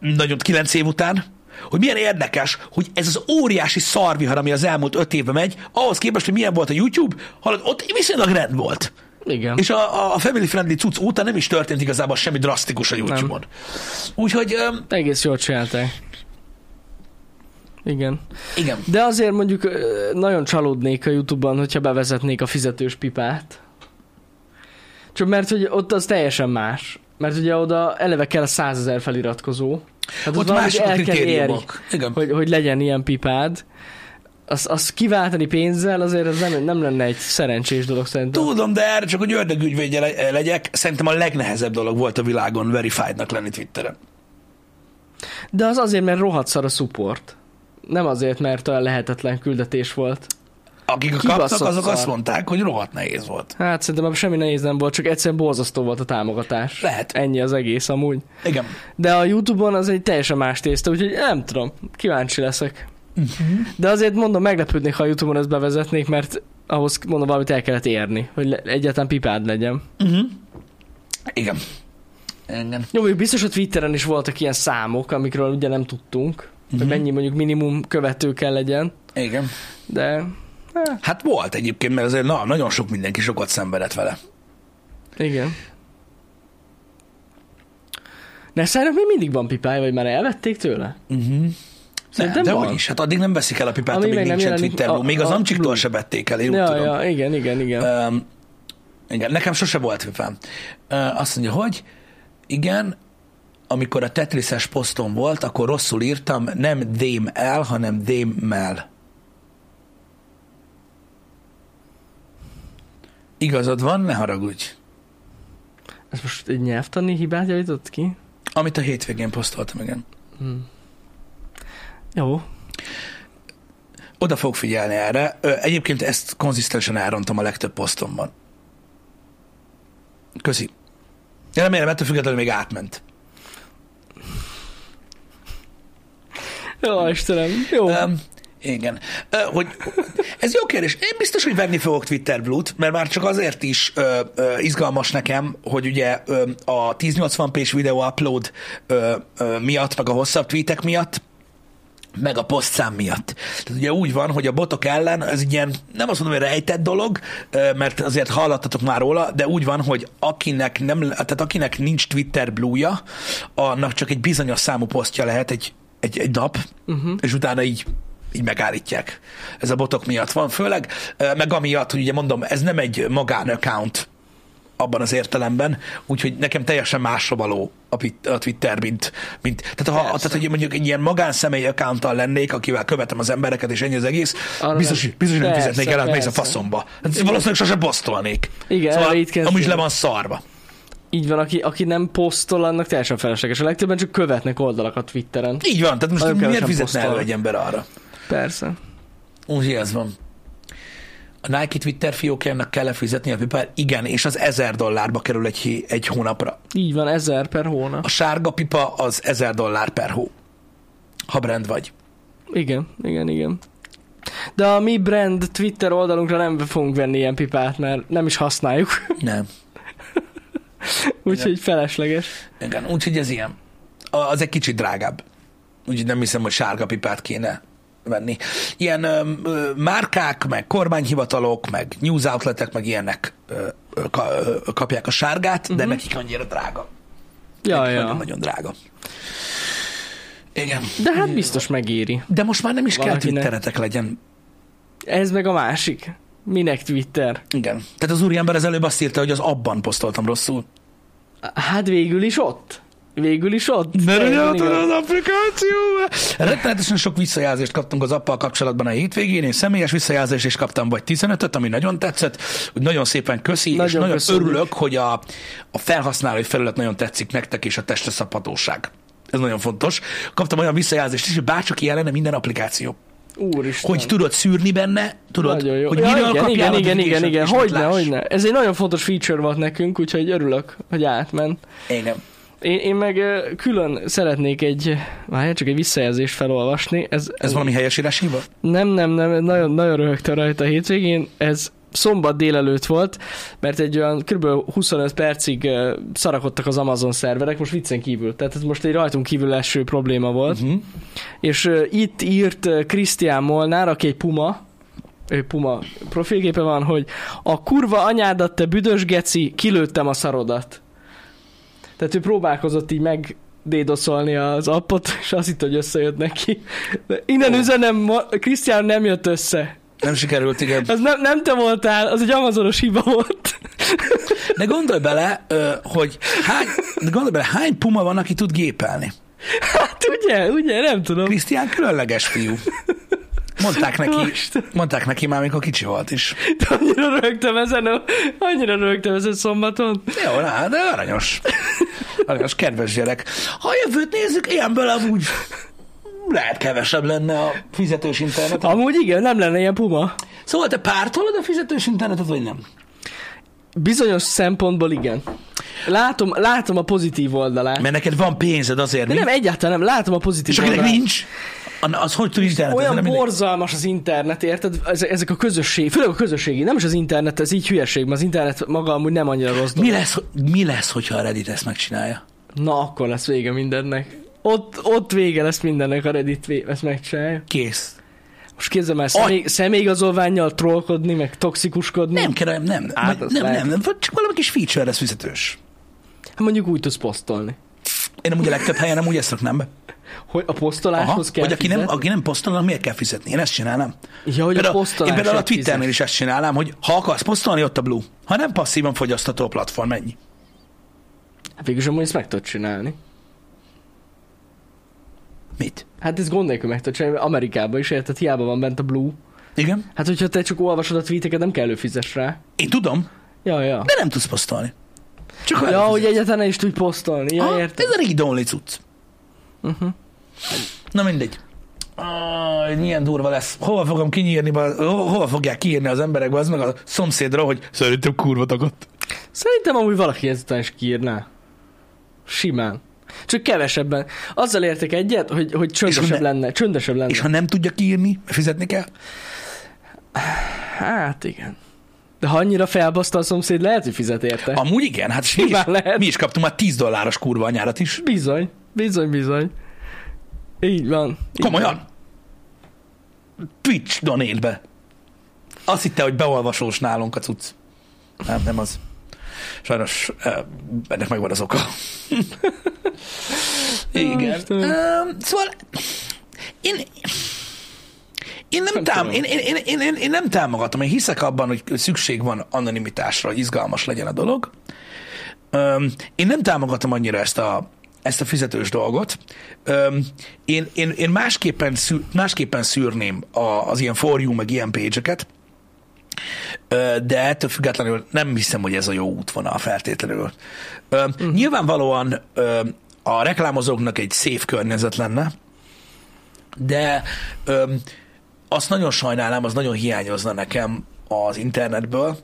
nagyon kilenc év után, hogy milyen érdekes, hogy ez az óriási szarvihar, ami az elmúlt öt évben megy, ahhoz képest, hogy milyen volt a YouTube, hallod, ott viszonylag rend volt. Igen. És a, a family friendly cucc óta nem is történt igazából semmi drasztikus a YouTube-on. Úgyhogy öm, Egész jól csinálták. Igen. igen. De azért mondjuk nagyon csalódnék a Youtube-ban, hogyha bevezetnék a fizetős pipát. Csak mert hogy ott az teljesen más. Mert ugye oda eleve kell a százezer feliratkozó. Hát Ott mások a kritériumok. Igen. hogy, hogy legyen ilyen pipád. Azt, azt kiváltani pénzzel azért az nem, nem lenne egy szerencsés dolog szerintem. Tudom, de erre csak, hogy ördögügyvédje le- legyek, szerintem a legnehezebb dolog volt a világon verifiednak lenni Twitteren. De az azért, mert rohadt szar a support. Nem azért, mert olyan lehetetlen küldetés volt. Akik kaptak, azok szar. azt mondták, hogy rohadt nehéz volt. Hát szerintem semmi nehéz nem volt, csak egyszerűen borzasztó volt a támogatás. Lehet. Ennyi az egész amúgy. Igen. De a Youtube-on az egy teljesen más tészta, úgyhogy nem tudom, kíváncsi leszek. Uh-huh. De azért mondom, meglepődnék, ha a Youtube-on ezt bevezetnék, mert ahhoz mondom, valamit el kellett érni, hogy egyáltalán pipád legyen. Uh-huh. Igen. Igen. Jó, mondjuk biztos a Twitteren is voltak ilyen számok, amikről ugye nem tudtunk, uh-huh. hogy Mhm. mennyi mondjuk minimum követő kell legyen, Igen. de Hát volt egyébként, mert azért na, nagyon sok mindenki sokat szenvedett vele. igen. Szerintem még mindig van pipája, vagy már elvették tőle? Uh-huh. Szerintem de van. is, hát addig nem veszik el a pipát, Amíg amíg nem nincsen jelenik Twitter a- Még az a Amcsiktól se vették el, én úgy Ja, tudom. ja, igen, igen, igen. Um, igen, nekem sose volt pipám. Uh, azt mondja, hogy igen, amikor a Tetrises poszton volt, akkor rosszul írtam, nem dém el, hanem dém Igazad van, ne haragudj. Ez most egy nyelvtani hibát javított ki? Amit a hétvégén posztoltam, igen. Hm. Jó. Oda fog figyelni erre. Egyébként ezt konzisztensen elrontam a legtöbb posztomban. Köszi. Én remélem, ettől függetlenül még átment. Jó, Istenem. Jó. Um, igen. Hogy ez jó kérdés. Én biztos, hogy venni fogok Twitter Blue-t, mert már csak azért is uh, uh, izgalmas nekem, hogy ugye uh, a 1080p-s videó upload uh, uh, miatt, meg a hosszabb tweetek miatt, meg a posztszám miatt. Tehát ugye úgy van, hogy a botok ellen ez egy ilyen, nem azt mondom, hogy rejtett dolog, ö, mert azért hallattatok már róla, de úgy van, hogy akinek, nem, tehát akinek nincs Twitter blue annak csak egy bizonyos számú posztja lehet egy, egy, egy nap, uh-huh. és utána így így megállítják. Ez a botok miatt van főleg, meg amiatt, hogy ugye mondom, ez nem egy magánaccount abban az értelemben, úgyhogy nekem teljesen másra való a, Twitter, mint, mint tehát, ha, tehát, hogy mondjuk egy ilyen magánszemély accounttal lennék, akivel követem az embereket, és ennyi az egész, Arra biztos, biztos, hogy fizetnék el, hát mész a faszomba. Hát valószínűleg sose posztolnék. Igen, szóval itt kezd- amúgy is le van szarva. Így van, aki, aki nem posztol, annak teljesen felesleges. A legtöbben csak követnek oldalakat Twitteren. Így van, tehát most miért fizetne elő posztolnak. egy ember arra? Persze. Úgyhogy ez van. A Nike Twitter fiókjának kell fizetni a pipát? Igen, és az ezer dollárba kerül egy, egy hónapra. Így van, ezer per hónap. A sárga pipa az ezer dollár per hó. Ha brand vagy. Igen, igen, igen. De a mi brand Twitter oldalunkra nem fogunk venni ilyen pipát, mert nem is használjuk. Nem. Úgyhogy felesleges. Igen, úgyhogy ez ilyen. Az egy kicsit drágább. Úgyhogy nem hiszem, hogy sárga pipát kéne venni. Ilyen ö, ö, márkák, meg kormányhivatalok, meg news outletek, meg ilyenek ö, ö, ka, ö, kapják a sárgát, uh-huh. de nekik annyira drága. Ja, Nekik ja. Nagyon-nagyon drága. Igen. De hát biztos megéri. De most már nem is kell Valakinek. twitteretek legyen. Ez meg a másik. Minek Twitter? Igen. Tehát az úriember az előbb azt írta, hogy az abban posztoltam rosszul. Hát végül is ott. Végül is ott. Igaz. az applikációba. Rettenetesen sok visszajelzést kaptunk az appal kapcsolatban a hétvégén, én személyes visszajelzést is kaptam, vagy 15-öt, ami nagyon tetszett, úgy nagyon szépen köszi, nagyon és Nagyon köszönjük. örülök, hogy a, a felhasználói felület nagyon tetszik nektek, és a testre szabhatóság. Ez nagyon fontos. Kaptam olyan visszajelzést is, hogy bárcsak ilyen lenne minden applikáció. Úristen. Hogy tudod szűrni benne, tudod, Nagyon jó. hogy ja, miről igen, kapjál igen, igen, igen, igen. Hogyne, hogyne. Ez egy nagyon fontos feature volt nekünk, úgyhogy örülök, hogy átment. Igen. Én, én meg külön szeretnék egy, várjál, csak egy visszajelzést felolvasni. Ez, Ez valami helyesírás hiba? Nem, nem, nem, nagyon, nagyon röhögtem rajta a hétvégén. Ez szombat délelőtt volt, mert egy olyan kb. 25 percig szarakodtak az Amazon szerverek, most viccen kívül. Tehát ez most egy rajtunk kívül eső probléma volt. Uh-huh. És uh, itt írt Krisztián Molnár, aki egy Puma, ő Puma profilképe van, hogy a kurva anyádat, te büdös geci, kilőttem a szarodat. Tehát ő próbálkozott így meg dédoszolni az appot, és azt hitt, hogy összejött neki. De innen Ó. üzenem, ma- Krisztián nem jött össze. Nem sikerült, igen. Az nem, nem te voltál, az egy amazonos hiba volt. De gondolj bele, hogy hány, de gondolj bele, hány puma van, aki tud gépelni? Hát ugye, ugye, nem tudom. Krisztián különleges fiú. Mondták neki, Isten. mondták neki már, amikor kicsi volt is. De annyira rögtem ezen, a, annyira rögtem ezen szombaton. Jó, na, de aranyos. Aranyos, kedves gyerek. Ha jövőt nézzük, ilyenből amúgy lehet kevesebb lenne a fizetős internet. Amúgy igen, nem lenne ilyen Puma. Szóval te pártolod a fizetős internetet, vagy nem? Bizonyos szempontból igen. Látom, látom a pozitív oldalát. Mert neked van pénzed azért, De mi? nem, egyáltalán nem. Látom a pozitív És oldalát. nincs, az hogy tud internetet? Olyan mindegy. borzalmas az internet, érted? Ezek, a közösség, főleg a közösségi, nem is az internet, ez így hülyeség, mert az internet maga amúgy nem annyira rossz dolog. Mi lesz, mi lesz, hogyha a Reddit ezt megcsinálja? Na, akkor lesz vége mindennek. Ott, ott vége lesz mindennek, a Reddit vé- ezt megcsinálja. Kész. Most képzeld el, személy, személyigazolványjal trollkodni, meg toxikuskodni. Nem kell, nem, nem, Át, nem, nem, nem, csak valami kis feature lesz fizetős. Hát mondjuk úgy tudsz posztolni. Én amúgy a legtöbb helyen nem úgy ezt raknám be. Hogy a posztoláshoz kell hogy aki nem, fizetni? aki nem posztolnak, miért kell fizetni? Én ezt csinálnám. Ja, hogy a Például, én például a Twitternél fizet. is ezt csinálám, hogy ha akarsz posztolni, ott a Blue. Ha nem passzívan fogyasztató a platform, ennyi. Hát végülis amúgy ezt meg tudod csinálni. Mit? Hát ez gond nélkül meg tudod csinálni, Amerikában is érted, hiába van bent a Blue. Igen? Hát hogyha te csak olvasod a tweeteket, nem kell előfizes rá. Én tudom, Ja, ja. de nem tudsz posztolni. Csak Ja, előfizetsz. hogy egyáltalán is tudj posztolni. Ja, Aha, érted? Ez a read-only cucc. Uh-huh. Na mindegy. Ah, milyen durva lesz. Hova fogom kinyírni, ba- ho- hova fogják kiírni az emberek, az meg a szomszédra, hogy szerintem kurva tagadt. Szerintem amúgy valaki ezután is kiírná. Simán. Csak kevesebben. Azzal értek egyet, hogy, hogy csöndesebb ne- lenne. Csöndesebb lenne. És ha nem tudja kiírni, fizetni kell? Hát igen. De ha annyira felbaszta a szomszéd, lehet, hogy fizet érte. Amúgy igen, hát mi is, lehet. mi is kaptunk már 10 dolláros kurva anyárat is. Bizony. Bizony, bizony. Így van. Így Komolyan. Twitch donate be. Azt hitte, hogy beolvasós nálunk a cucc. Nem, nem az. Sajnos eh, ennek megvan az oka. Igen. Istenem. Szóval én, én nem, tám, én, én, én, én, én, én nem támogatom, én hiszek abban, hogy szükség van anonimitásra, izgalmas legyen a dolog. Öm, én nem támogatom annyira ezt a, ezt a fizetős dolgot. Öm, én, én, én másképpen, szűr, másképpen szűrném a, az ilyen for you, meg ilyen page-eket, de ettől függetlenül nem hiszem, hogy ez a jó útvonal feltétlenül. Ö, Mhm. uh-huh. Nyilvánvalóan ö, a reklámozóknak egy szép környezet lenne, de ö, azt nagyon sajnálám, az nagyon hiányozna nekem az internetből,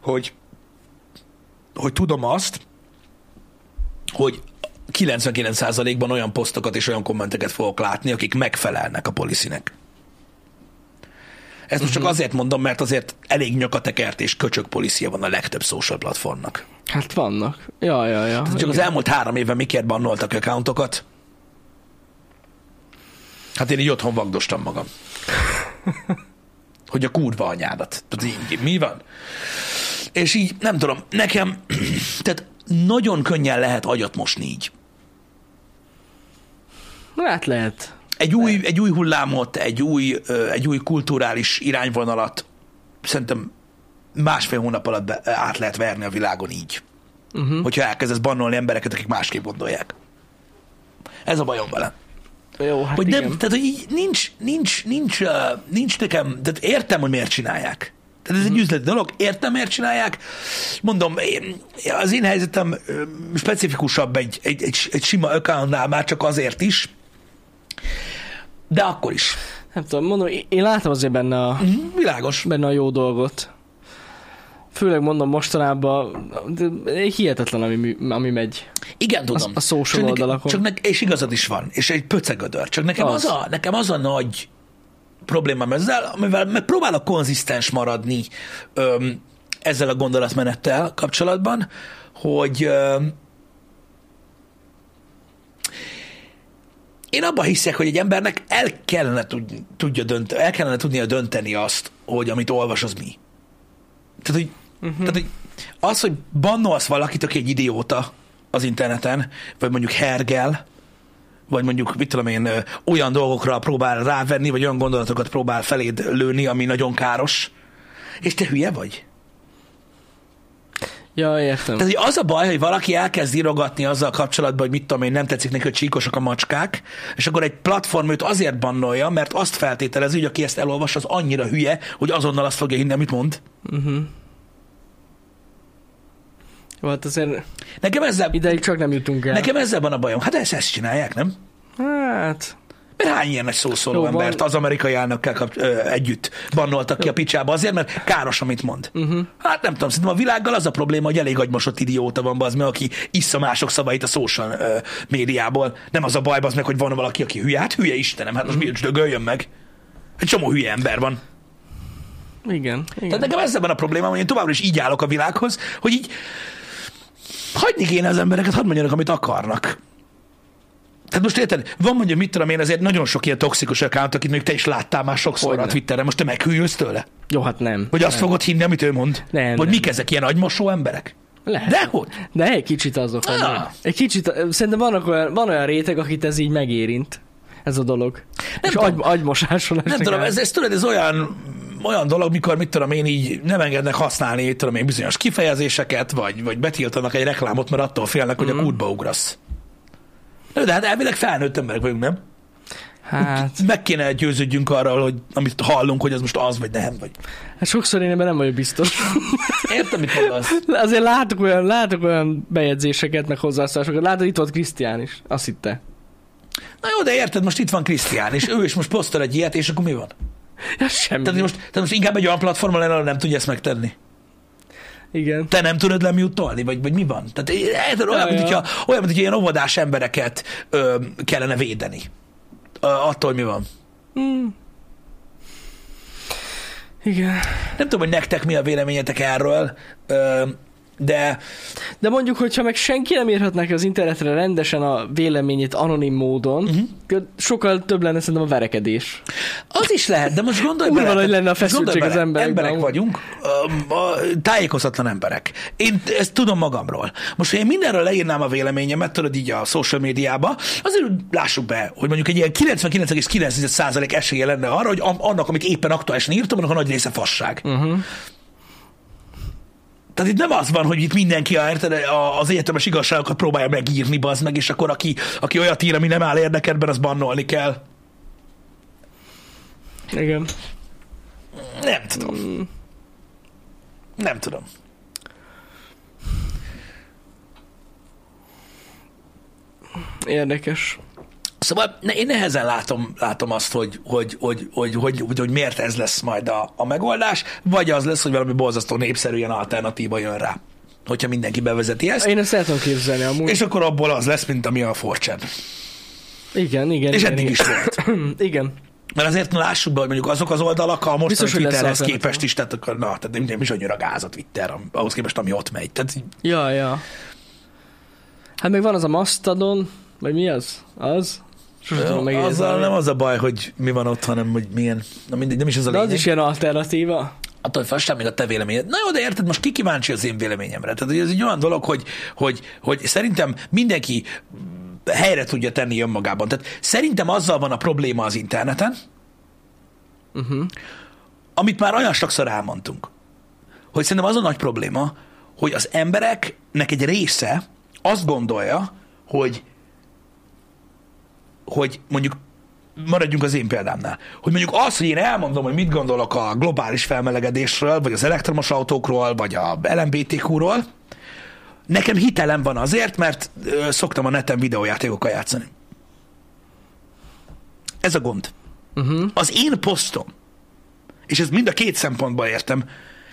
hogy, hogy tudom azt, hogy 99%-ban olyan posztokat és olyan kommenteket fogok látni, akik megfelelnek a policynek. Ezt most csak azért mondom, mert azért elég nyakatekert és köcsög policia van a legtöbb social platformnak. Hát vannak. Ja, ja, ja. Csak az elmúlt három évben mikért bannoltak accountokat? Hát én így otthon vagdostam magam. Hogy a kurva anyádat. Így, mi van? És így, nem tudom, nekem, tehát nagyon könnyen lehet agyat mosni így. Hát lehet. Egy új, egy új hullámot, egy új, egy új kulturális irányvonalat szerintem másfél hónap alatt be, át lehet verni a világon így. Uh-huh. Hogyha elkezdesz bannolni embereket, akik másképp gondolják. Ez a bajom vele. Jó, hát hogy igen. nem, tehát hogy így nincs, nincs, nincs, uh, nincs nekem, tehát értem, hogy miért csinálják. Tehát ez egy üzleti dolog, értem, miért csinálják. Mondom, én, az én helyzetem specifikusabb egy, egy, egy, egy sima accountnál már csak azért is, de akkor is. Nem tudom, mondom, én- én látom azért benne a, Mhm, Világos. benne a jó dolgot. Főleg mondom mostanában, hihetetlen, ami, ami megy. Igen, tudom. a social Csak nekem- oldalakon. Csak ne, és igazad is van, és egy pöcegödör. Csak nekem az, Az. a, nekem az a nagy problémám ezzel, amivel meg próbálok konzisztens maradni öm, ezzel a gondolatmenettel kapcsolatban, hogy öm, én abban hiszek, hogy egy embernek el kellene, tudni, tudja dönt, el kellene tudnia dönteni azt, hogy amit olvas, az mi. Tehát, hogy, uh-huh. tehát, hogy az, hogy bannolsz valakit, aki egy idióta az interneten, vagy mondjuk hergel, vagy mondjuk, mit tudom én, olyan dolgokra próbál rávenni, vagy olyan gondolatokat próbál feléd lőni, ami nagyon káros, és te hülye vagy. Ja, értem. Tehát, hogy az a baj, hogy valaki elkezd írogatni azzal kapcsolatban, hogy mit tudom én, nem tetszik neki, hogy csíkosok a macskák, és akkor egy platform őt azért bannolja, mert azt feltételezi, hogy aki ezt elolvas, az annyira hülye, hogy azonnal azt fogja hinni, amit mond. Uh-huh. Jó, hát azért Nekem ezzel, ideig csak nem jutunk el. nekem ezzel van a bajom. Hát ezt, ezt csinálják, nem? Hát, Mert hány ilyen nagy szószóló Jó, embert van. az amerikai elnökkel kap, ö, együtt bannoltak ki a picsába azért, mert káros, amit mond. Uh-huh. Hát nem tudom, szerintem a világgal az a probléma, hogy elég agymosott idióta van az, aki issza mások szavait a social ö, médiából. Nem az a baj, az meg, hogy van valaki, aki hülye. Hát hülye Istenem, hát most miért dögöljön meg? Egy csomó hülye ember van. Igen. igen. Tehát nekem ezzel van a problémám, hogy én továbbra is így állok a világhoz, hogy így hagyni kéne az embereket, hadd mondjanak, amit akarnak. Tehát most érted, van mondjuk, mit tudom én, azért nagyon sok ilyen toxikus account, akit még te is láttál már sokszor Hogyne. a Twitteren, most te meghűlsz tőle? Jó, hát nem. Vagy azt nem. fogod hinni, amit ő mond? Nem, Vagy nem. mik ezek, ilyen agymosó emberek? Lehet. Dehogy? De egy kicsit azok. Ah. Egy kicsit, szerintem vannak olyan, van olyan réteg, akit ez így megérint. Ez a dolog. Nem és tudom. agy, agymosáson Nem tudom, ez, ez tudod, ez olyan, olyan dolog, mikor, mit tudom én, így nem engednek használni, mit tudom én, bizonyos kifejezéseket, vagy, vagy betiltanak egy reklámot, mert attól félnek, hogy a kútba ugrasz. De, de hát elvileg felnőtt emberek vagyunk, nem? Hát, Meg kéne győződjünk arról, hogy amit hallunk, hogy az most az, vagy nem, vagy... hát sokszor én ebben nem vagyok biztos. Értem, mit mondasz? Azért látok olyan, látok olyan bejegyzéseket, meg hozzászólásokat. Látod, itt volt Krisztián is. Azt hitte. Na jó, de érted, most itt van Krisztián, és ő is most posztol egy ilyet, és akkor mi van? Ja, semmi. Tehát most, tehát most inkább egy olyan platformon lenne, nem tudja ezt megtenni. Igen. Te nem tudod lemutolni, vagy, vagy mi van? Tehát érted, olyan, Ja, mint, hogyha, olyan, mint hogyha ilyen óvodás embereket ö, kellene védeni. Ö, attól mi van. Igen. Nem tudom, hogy nektek mi a véleményetek erről, ö, de De mondjuk, hogyha meg senki nem írhatná az internetre rendesen a véleményét anonim módon, uh-huh. sokkal több lenne szerintem a verekedés. az is lehet, de most gondolj Kurva bele. nagy lenne a feszültség az emberekben. Emberek vagyunk, tájékozatlan emberek. Én ezt tudom magamról. Most, ha én mindenről leírnám a véleményemet, tudod így a social médiába, azért lássuk be, hogy mondjuk egy ilyen 99,9% esélye lenne arra, hogy annak, amit éppen aktuálisan írtam, annak a nagy része fasság. Uh-huh. Tehát itt nem az van, hogy itt mindenki a, az egyetemes igazságokat próbálja megírni, bazd meg, és akkor aki, aki olyat ír, ami nem áll érdekedben, az bannolni kell. Igen. Nem tudom. Nem tudom. Érdekes. Szóval én nehezen látom, látom azt, hogy, hogy, hogy, hogy, hogy, hogy, hogy miért ez lesz majd a, a megoldás, vagy az lesz, hogy valami borzasztó népszerű ilyen alternatíva jön rá, hogyha mindenki bevezeti ezt, Én ezt el tudom képzelni amúgy. és akkor abból az lesz, mint ami a forcsen. Igen, igen. És igen, eddig igen. is volt. igen. Mert azért lássuk be, hogy mondjuk azok az oldalak a mostani Biztos, Twitterhez képest is, tehát akkor, na, tehát nem, nem is annyira gáz a Twitter, ahhoz képest, ami ott megy. Tehát Ja, ja. Hát még van az a Mastodon, vagy mi az? Az? Sosem tudom azzal nem az a baj, hogy mi van ott, hanem hogy milyen, na mindegy, nem is az a De az is ilyen alternatíva. attól hogy még a te véleményed. Na jó, de érted, most ki kíváncsi az én véleményemre? Tehát ez egy olyan dolog, hogy, hogy, hogy szerintem mindenki helyre tudja tenni önmagában. Tehát szerintem azzal van a probléma az interneten, Uh-huh. amit már olyan sokszor elmondtunk, hogy szerintem az a nagy probléma, hogy az embereknek egy része azt gondolja, hogy hogy mondjuk maradjunk az én példámnál, hogy mondjuk az, hogy én elmondom, hogy mit gondolok a globális felmelegedésről, vagy az elektromos autókról, vagy a LMBTQ-ról, nekem hitelem van azért, mert ö, szoktam a neten videójátékokkal játszani. Ez a gond. Uh-huh. Az én posztom, és ez mind a két szempontból értem,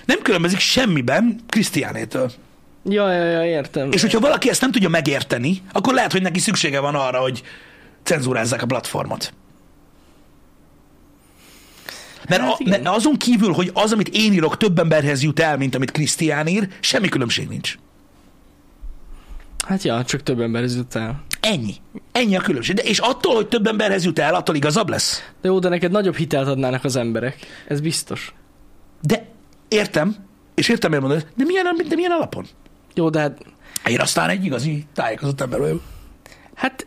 nem különbözik semmiben Krisztiánétől. Ja, ja, ja, értem. És hogyha valaki ezt nem tudja megérteni, akkor lehet, hogy neki szüksége van arra, hogy cenzúrázzák a platformot. Mert, Hát a, mert azon kívül, hogy az, amit én írok, több emberhez jut el, mint amit Krisztián ír, semmi különbség nincs. Hát ja, csak több ember jut el. Ennyi. Ennyi a különbség. De, és attól, hogy több emberhez jut el, attól igazabb lesz. De jó, de neked nagyobb hitelt adnának az emberek. Ez biztos. De értem, és értem, miért mondod, de milyen, de milyen alapon? Jó, de hát, Én aztán egy igazi tájékozott ember vagyok. hát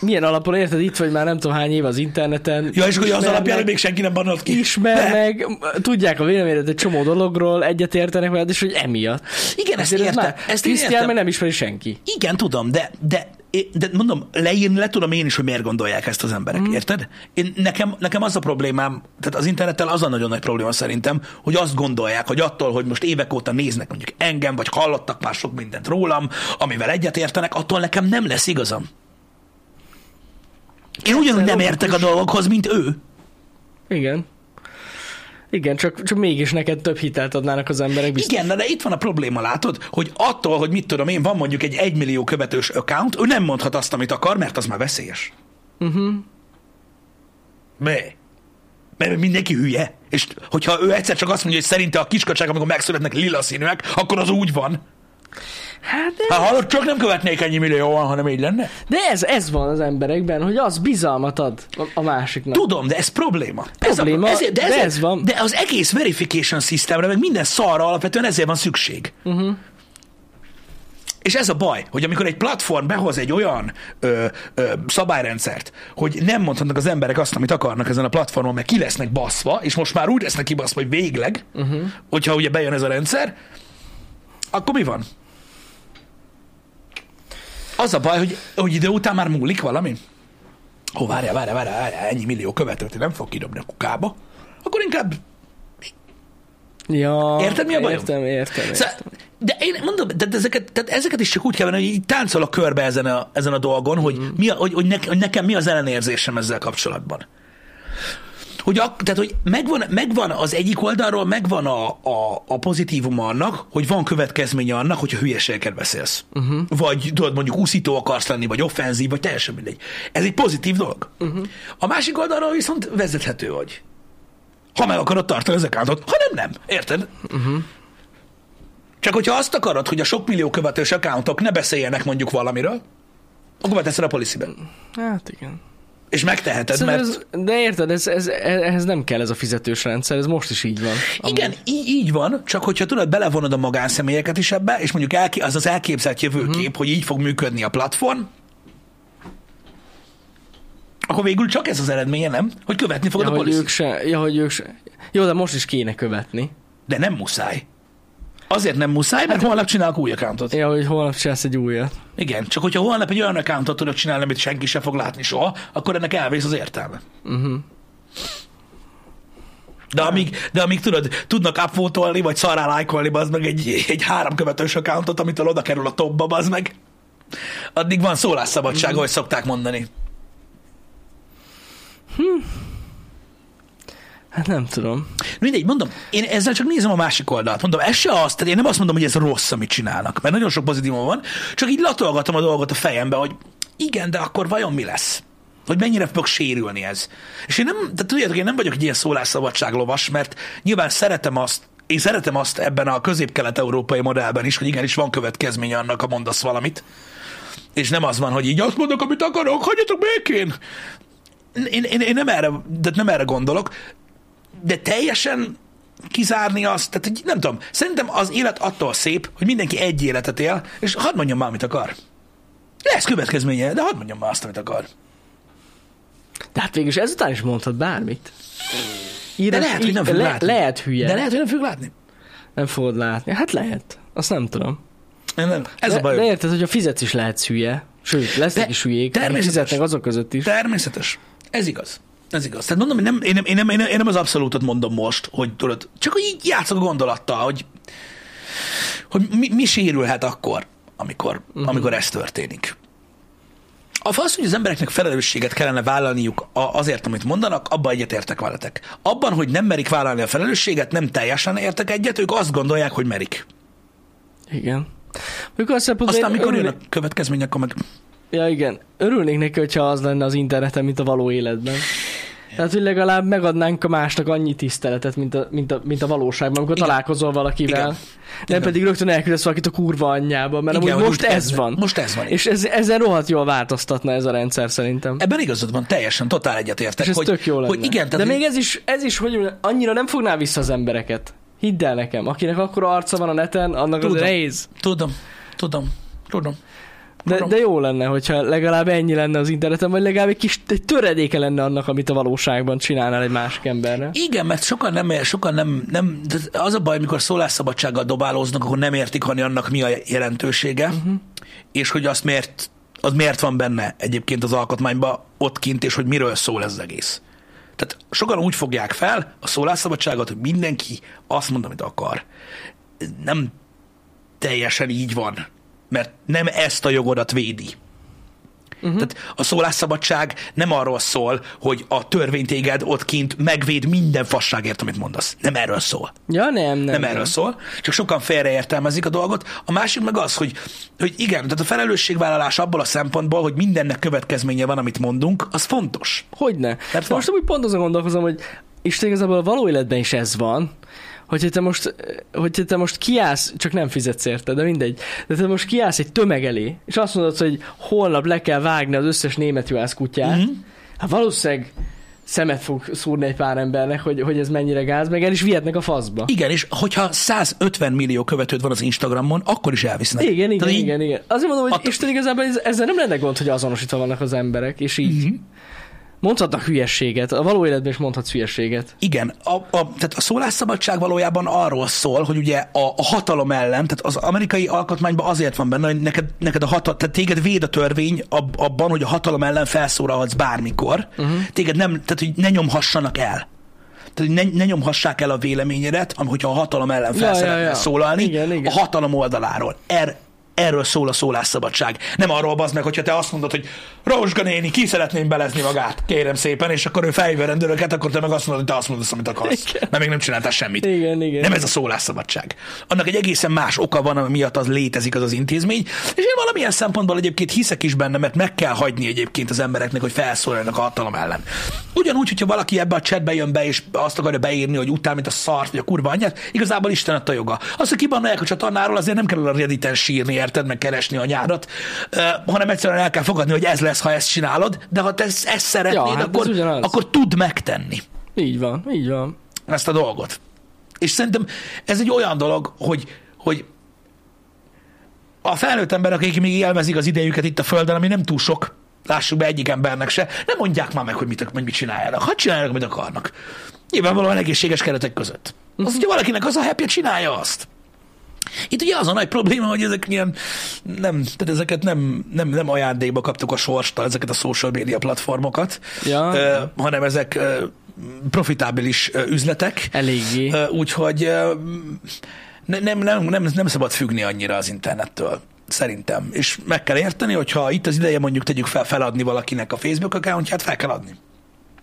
milyen alapon érted, itt vagy már nem tudom hány év az interneten. Ja, és hogy az alapján, hogy még senki nem bannalt ki. ismer De- meg, tudják a véleményedet egy csomó dologról, egyetértenek veled, és hogy emiatt. Igen, ezt ez értem. már- Ezt Krisztián meg nem ismeri senki. Igen, tudom, de, de, de mondom, leírni le tudom én is, hogy miért gondolják ezt az emberek, mm. érted? Én, nekem, nekem az a problémám, tehát az internettel az a nagyon nagy probléma szerintem, hogy azt gondolják, hogy attól, hogy most évek óta néznek mondjuk engem, vagy hallottak már sok mindent rólam, amivel egyetértenek, attól nekem nem lesz igazam. Én ugyanúgy nem értek a dolgokhoz, mint ő. Igen. Igen, csak, csak mégis neked több hitelt adnának az emberek biztos. Igen, de, de itt van a probléma, látod, hogy attól, hogy mit tudom én, van mondjuk egy egymillió követős account, ő nem mondhat azt, amit akar, mert az már veszélyes. Uh-huh. Mi? Mert mindenki hülye. És hogyha ő egyszer csak azt mondja, hogy szerinte a kiskacsák, amikor megszületnek lila színűek, akkor az úgy van. Hát de, Hát hallod, csak nem követnék ennyi millióan, hanem így lenne. de ez, ez van az emberekben, hogy az bizalmat ad a, másiknak. Tudom, de ez probléma. Ez Probléma, a, ezért, de, de ezért, ez van. De az egész verification systemre, meg minden szarra alapvetően ezért van szükség. Uh-huh. És ez a baj, hogy amikor egy platform behoz egy olyan ö, ö, szabályrendszert, hogy nem mondhatnak az emberek azt, amit akarnak ezen a platformon, mert ki lesznek baszva, és most már úgy lesznek kibaszva, hogy végleg, uh-huh. hogyha ugye bejön ez a rendszer, akkor mi van? Az a baj, hogy, hogy idő után már múlik valami. Ó, várjál, várjál, várjál, várjál, ennyi millió követőt nem fog kidobni a kukába. Akkor inkább Ja, Érted, mi a bajom? Értem, értem. értem. Szóval, de én mondom, de ezeket, tehát ezeket is csak úgy kell venni, hogy így táncol a körbe ezen a, ezen a dolgon, hogy, Mhm. mi a, hogy, hogy, ne, hogy nekem mi az ellenérzésem ezzel kapcsolatban. Hogy, ak, tehát, hogy megvan, megvan az egyik oldalról, megvan a, a, a pozitívum annak, hogy van következménye annak, hogyha hülyeségeket beszélsz. Uh-huh. Vagy tudod, mondjuk úszító akarsz lenni, vagy offenzív, vagy teljesen mindegy. Ez egy pozitív dolog. Uh-huh. A másik oldalról viszont vezethető vagy. Ha meg akarod tartani az accountot, ha nem, nem. Érted? Mhm. Csak hogyha azt akarod, hogy a sok millió követős accountok ne beszéljenek mondjuk valamiről, akkor beteszed a policybe. Hát igen. És megteheted, Szóval mert... ez, de érted, ez, ez, ehhez nem kell ez a fizetős rendszer, ez most is így van. Igen, így, így van, csak hogyha tudod, belevonod a magánszemélyeket is ebbe, és mondjuk elké, az az elképzelt jövőkép, uh-huh. hogy így fog működni a platform, akkor végül csak ez az eredménye, nem? Hogy követni fogod Ja, a policy. ők se, ja, hogy ők se. Jó, de most is kéne követni. De nem muszáj. Azért nem muszáj, mert holnap csinálok új accountot. Ja, hogy holnap csinálsz egy újat. Igen, csak hogyha holnap egy olyan accountot tudok csinálni, amit senki sem fog látni soha, akkor ennek elvész az értelme. Uh-huh. De amíg, de amíg tudod, tudnak upvotolni, vagy szarrá lájkolni, az meg egy, egy három követős accountot, amitől oda kerül a topba, az meg, addig van szólásszabadság, Mhm. ahogy szokták mondani. Hát nem tudom. Mindegy, mondom, én ezzel csak nézem a másik oldalt. Mondom, ez se az, tehát én nem azt mondom, hogy ez rossz, amit csinálnak, mert nagyon sok pozitívum van, csak így latolgatom a dolgot a fejembe, hogy igen, de akkor vajon mi lesz? Hogy mennyire fog sérülni ez? És én nem, tehát tudjátok, én nem vagyok egy ilyen szólásszabadság lovas, mert nyilván szeretem azt, én szeretem azt ebben a közép-kelet-európai modellben is, hogy igenis van következménye annak, ha mondasz valamit. És nem az van, hogy így azt mondok, amit akarok, hagyjatok békén. Én, én, én nem, erre, de nem erre gondolok, de teljesen kizárni azt, tehát hogy nem tudom, szerintem az élet attól szép, hogy mindenki egy életet él, és hadd mondjam már, amit akar. Lesz következménye, de hadd mondjam már azt, amit akar. De hát végülis ezután is mondhat bármit. Írás, De lehet, hogy nem fog le, látni. Lehet hülye. De lehet, hogy nem fog látni. Nem fogod látni. Hát lehet. Azt nem tudom. Nem, nem. Ez de, a baj. de érted, hogy a fizetsz is lehetsz hülye. Sőt, lesznek De is hülyék. természetes. Fizetnek azok között is. Természetes. Ez igaz. Ez igaz. Tehát mondom, nem, én nem, én nem, én nem, én nem az abszolútot mondom most, hogy tudod, csak hogy így játszok a gondolattal, hogy, hogy mi, mi sérülhet akkor, amikor, uh-huh. amikor ez történik. A fasz, hogy az embereknek felelősséget kellene vállalniuk azért, amit mondanak, abban egyetértek veletek. Abban, hogy nem merik vállalni a felelősséget, nem teljesen értek egyet, ők azt gondolják, hogy merik. Igen. Mikor Aztán, mikor jön örülnék- a következmény, akkor meg... Ja, igen. Örülnék neki, hogyha az lenne az interneten, mint a való életben. Tehát, hogy legalább megadnánk a másnak annyi tiszteletet, mint a, mint a, mint a valóságban, amikor Igen. találkozol valakivel. Igen. Nem Igen. pedig rögtön elküldesz valakit a kurva anyjába, mert Igen, amúgy most ez van. Most ez van. És ez, ezen rohadt jól változtatna ez a rendszer szerintem. Ebben igazad van, teljesen, totál egyetértek. És ez hogy, tök jó lenne. Hogy igen, De még ez is, ez is, hogy annyira nem fogná vissza az embereket. Hidd el nekem, akinek akkora arca van a neten, annak az Tudom. nehéz. Tudom, tudom, tudom. De, de jó lenne, hogyha legalább ennyi lenne az interneten, vagy legalább egy kis egy töredéke lenne annak, amit a valóságban csinálnál egy másik emberre. Igen, mert sokan nem, sokan nem, nem az a baj, mikor szólásszabadsággal dobálóznak, akkor nem értik, hogy annak mi a jelentősége, uh-huh. és hogy azt miért, az miért van benne egyébként az alkotmányban ott kint, és hogy miről szól ez az egész. Tehát sokan úgy fogják fel a szólásszabadságot, hogy mindenki azt mond, amit akar. Nem teljesen így van, mert nem ezt a jogodat védi. Uh-huh. Tehát a szólásszabadság nem arról szól, hogy a törvény téged ott kint megvéd minden fasságért, amit mondasz. Nem erről szól. Ja, nem, nem. Nem, nem erről szól, csak sokan félreértelmezik a dolgot. A másik meg az, hogy, hogy igen, tehát a felelősségvállalás abból a szempontból, hogy mindennek következménye van, amit mondunk, az fontos. Hogyne. Mert most úgy pont azon gondolkozom, hogy Isten igazából a való életben is ez van, hogyha te most, hogyha te most kiállsz, csak nem fizetsz érte, de mindegy, de te most kiállsz egy tömeg elé, és azt mondod, hogy holnap le kell vágni az összes német juhász kutyát, Mhm. hát valószínűleg szemet fog szúrni egy pár embernek, hogy, hogy ez mennyire gáz, meg el is vihetnek a faszba. Igen, és hogyha 150 millió követőd van az Instagramon, akkor is elvisznek. Igen, igen, Tehát így- igen, igen. Azért mondom, hogy Att- Isten igazából ez- ezzel nem lenne gond, hogy azonosítva vannak az emberek, és így Mhm. Mondhatnak hülyességet. A való életben is mondhatsz hülyességet. Igen, a, a, tehát a szólásszabadság valójában arról szól, hogy ugye a, a hatalom ellen, tehát az amerikai alkotmányban azért van benne, hogy neked, neked a hatal, tehát téged véd a törvény ab, abban, hogy a hatalom ellen felszólalhatsz bármikor. Uh-huh. Téged nem, tehát hogy ne nyomhassanak el. Tehát ne, ne nyomhassák el a véleményedet, hogyha a hatalom ellen fel Ja, ja, szeretnél ja. szólalni, Igen, igen. a hatalom oldaláról. Er, erről szól a szólásszabadság. Nem arról bazd meg, hogyha te azt mondod, hogy Rózsga néni, ki szeretném belezni magát, kérem szépen, és akkor ő felhívja a rendőröket, akkor te meg azt mondod, hogy te azt mondasz, amit akarsz. Igen. Mert még nem csináltál semmit. Igen, igen. Nem ez a szólásszabadság. Annak egy egészen más oka van, ami miatt az létezik az az intézmény, és én valamilyen szempontból egyébként hiszek is benne, mert meg kell hagyni egyébként az embereknek, hogy felszólaljanak a hatalom ellen. Ugyanúgy, hogyha valaki ebbe a chatbe jön be, és azt akarja beírni, hogy utál, mint a szart, vagy a kurva anyját, igazából Isten adta joga. Az, hogy kibannolják a csatornáról, azért nem kell a Redditen sírni, érted, meg keresni a nyárat, hanem egyszerűen el kell fogadni, hogy ez lesz, ha ezt csinálod, de ha te ezt, szeretnéd, Ja, hát ez akkor, ugyanaz. akkor tudd megtenni Így van, így van. ezt a dolgot. És szerintem ez egy olyan dolog, hogy, hogy a felnőtt emberek, akik még élvezik az idejüket itt a Földön, ami nem túl sok, lássuk be egyik embernek se, nem mondják már meg, hogy mit, hogy mit csináljanak. Hadd csináljanak, amit akarnak. Nyilvánvalóan egészséges keretek között. Az, hogyha valakinek az a happy csinálja azt. Itt ugye az a nagy probléma, hogy ezek ilyen, nem, tehát ezeket nem, nem, nem ajándékba kaptuk a sorstól, ezeket a social media platformokat, Ja. ö, hanem ezek ö, profitábilis ö, üzletek. Eléggé. Ö, Úgyhogy ö, ne- nem, nem, nem, nem szabad függni annyira az internettől. Szerintem. És meg kell érteni, hogyha itt az ideje mondjuk tegyük fel feladni valakinek a Facebook accountját, fel kell adni.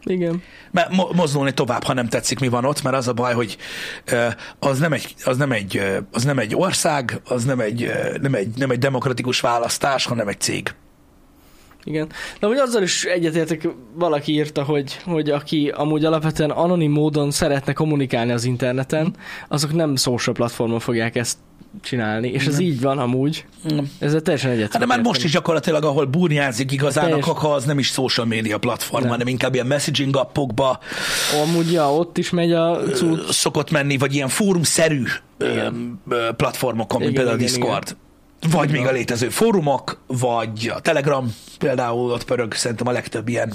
Igen. Mert mo- mozdulni tovább, ha nem tetszik, mi van ott, mert az a baj, hogy az nem egy, az nem egy, az nem egy ország, az nem egy, nem, egy, nem egy demokratikus választás, hanem egy cég. Igen. De hogy azzal is egyetértek, valaki írta, hogy, hogy aki amúgy alapvetően anonim módon szeretne kommunikálni az interneten, azok nem social platformon fogják ezt csinálni. És ez így van amúgy. Ezzel teljesen egyetértek. Hát de már most is gyakorlatilag, ahol burnyázik igazán a Teljes- kaka, az nem is social media platform, Nem. hanem inkább ilyen messaging appokba Amúgy, ja, ott is megy a cucc. szokott menni, vagy ilyen fórumszerű ö, platformokon, mint Igen, például a igen, Discord. Vagy még a létező fórumok, vagy a Telegram például ott pörög szerintem a legtöbb ilyen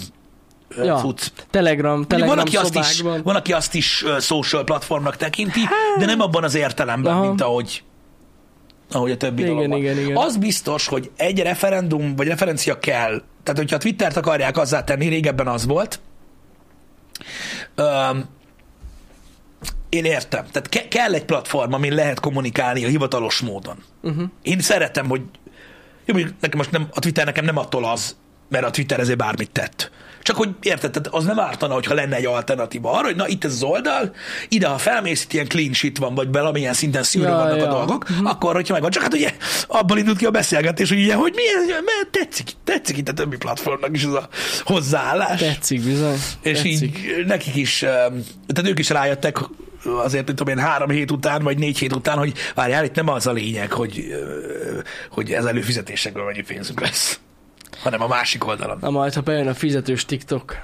Ja, cucc. Telegram, Telegram van, aki azt is, van, aki azt is social platformnak tekinti, de nem abban az értelemben, Aha. mint ahogy, ahogy a többi Igen, dolog van. igen, igen. Az biztos, hogy egy referendum vagy referencia kell. Tehát, hogyha a Twittert akarják azzá tenni, régebben az volt. Én értem. Tehát ke- kell egy platform, amin lehet kommunikálni a hivatalos módon. Uh-huh. Én szeretem, hogy jó, mondjuk nekem most nem, a Twitter nekem nem attól az, mert a Twitter ezért bármit tett. Csak hogy érted, tehát az nem ártana, hogyha lenne egy alternatíva arra, hogy na itt ez az oldal, ide ha felmész, itt ilyen clean shit van, vagy valamilyen szinten szűrő Ja, vannak ja. a dolgok, akkor, hogyha megvan. Csak hát ugye abban indult ki a beszélgetés, hogy ugye, hogy milyen, mert tetszik, tetszik itt a többi platformnak is ez a hozzáállás. Tetszik bizony. És Tetszik. így nekik is, tehát ők is rájöttek azért, mint tudom én, három hét után, vagy négy hét után, hogy várjál, itt nem az a lényeg, hogy, hogy ez előfizetésekből mennyi pénzünk lesz, hanem a másik oldalon. Na majd, ha bejön a fizetős TikTok,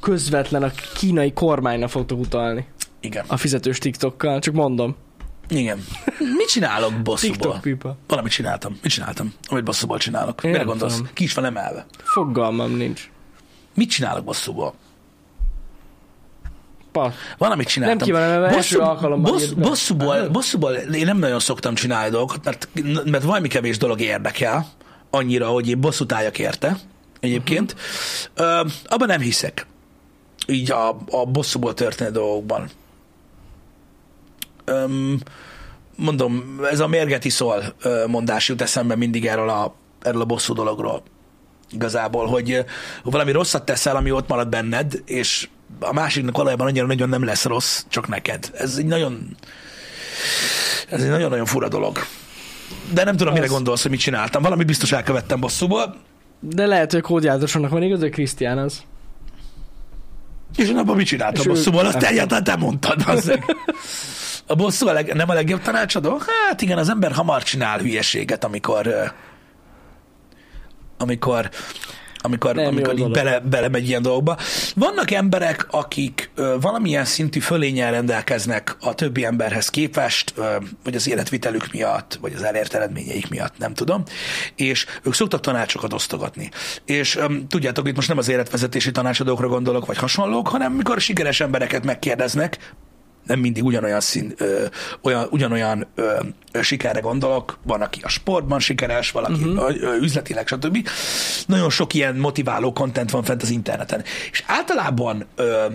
közvetlen a kínai kormányra fogtok utalni. Igen. A fizetős TikTokkal, csak mondom. Igen. Mit csinálok bosszúból? TikTok pipa. Valamit csináltam. Mit csináltam? Amit bosszúból csinálok. Én Mire gondolsz? tudom. Ki is van emelve. Fogalmam nincs. Mit csinálok bosszúból? Pa. Van, amit csináltam. Nem kívánom, mert első alkalommal bossz, bosszúból, bosszúból én nem nagyon szoktam csinálni dolgokat, mert, mert valami kevés dolog érdekel, annyira, hogy én bosszút álljak érte egyébként. Uh-huh. Uh, abban nem hiszek. Így a, a bosszúból történő dolgokban. Um, mondom, ez a mérgeti szól mondás jut eszembe mindig erről a, erről a bosszú dologról. igazából, hogy valami rosszat teszel, ami ott marad benned, és a másiknak valójában annyira nagyon nem lesz rossz, csak neked. Ez egy nagyon, ez egy nagyon-nagyon fura dolog. De nem tudom, mire Az. gondolsz, hogy mit csináltam. Valami biztos elkövettem bosszúból, De lehet, hogy kódjátosonnak van igaz, hogy Krisztián az. és abban mit csináltam bosszúból? Azt egyáltalán te mondtad. A bosszú a leg, nem a legjobb tanácsadó? Hát igen, az ember hamar csinál hülyeséget, amikor amikor amikor, Nem amikor így bele, belemegy ilyen dolgokba. Vannak emberek, akik ö, valamilyen szintű fölényel rendelkeznek a többi emberhez képest, ö, vagy az életvitelük miatt, vagy az elért eredményeik miatt, nem tudom, és ők szoktak tanácsokat osztogatni. És ö, tudjátok, itt most nem az életvezetési tanácsadókra gondolok, vagy hasonlók, hanem mikor sikeres embereket megkérdeznek, nem mindig ugyanolyan, szín, ö, olyan, ugyanolyan ö, ö, sikerre gondolok. Van, aki a sportban sikeres, valaki uh-huh. ö, üzletileg, stb. Nagyon sok ilyen motiváló kontent van fent az interneten. És általában ö,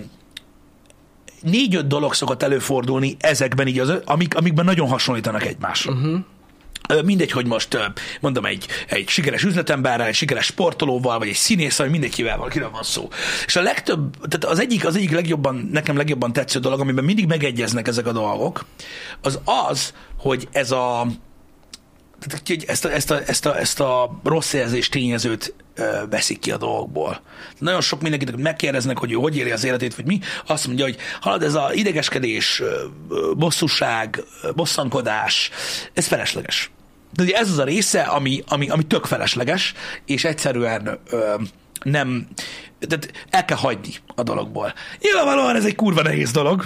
négy-öt dolog szokott előfordulni ezekben így, az, amik, amikben nagyon hasonlítanak egymásra. Uh-huh. Mindegy, hogy most mondom egy, egy sikeres üzletemberrel, egy sikeres sportolóval, vagy egy színész, vagy mindenkivel van, kiről van szó. És a legtöbb, tehát az egyik, az egyik legjobban, nekem legjobban tetsző dolog, amiben mindig megegyeznek ezek a dolgok, az az, hogy ez a tehát, hogy ezt a, ezt, a, ezt, a, ezt a rossz érzés tényezőt veszik ki a dolgokból. Nagyon sok mindenkit megkérdeznek, hogy ő hogy éli az életét, vagy mi, azt mondja, hogy halad ez a idegeskedés, bosszúság, bosszankodás, ez felesleges. De ez az a része, ami, ami, ami tök felesleges, és egyszerűen ö, nem, tehát el kell hagyni a dologból. Nyilvánvalóan ez egy kurva nehéz dolog.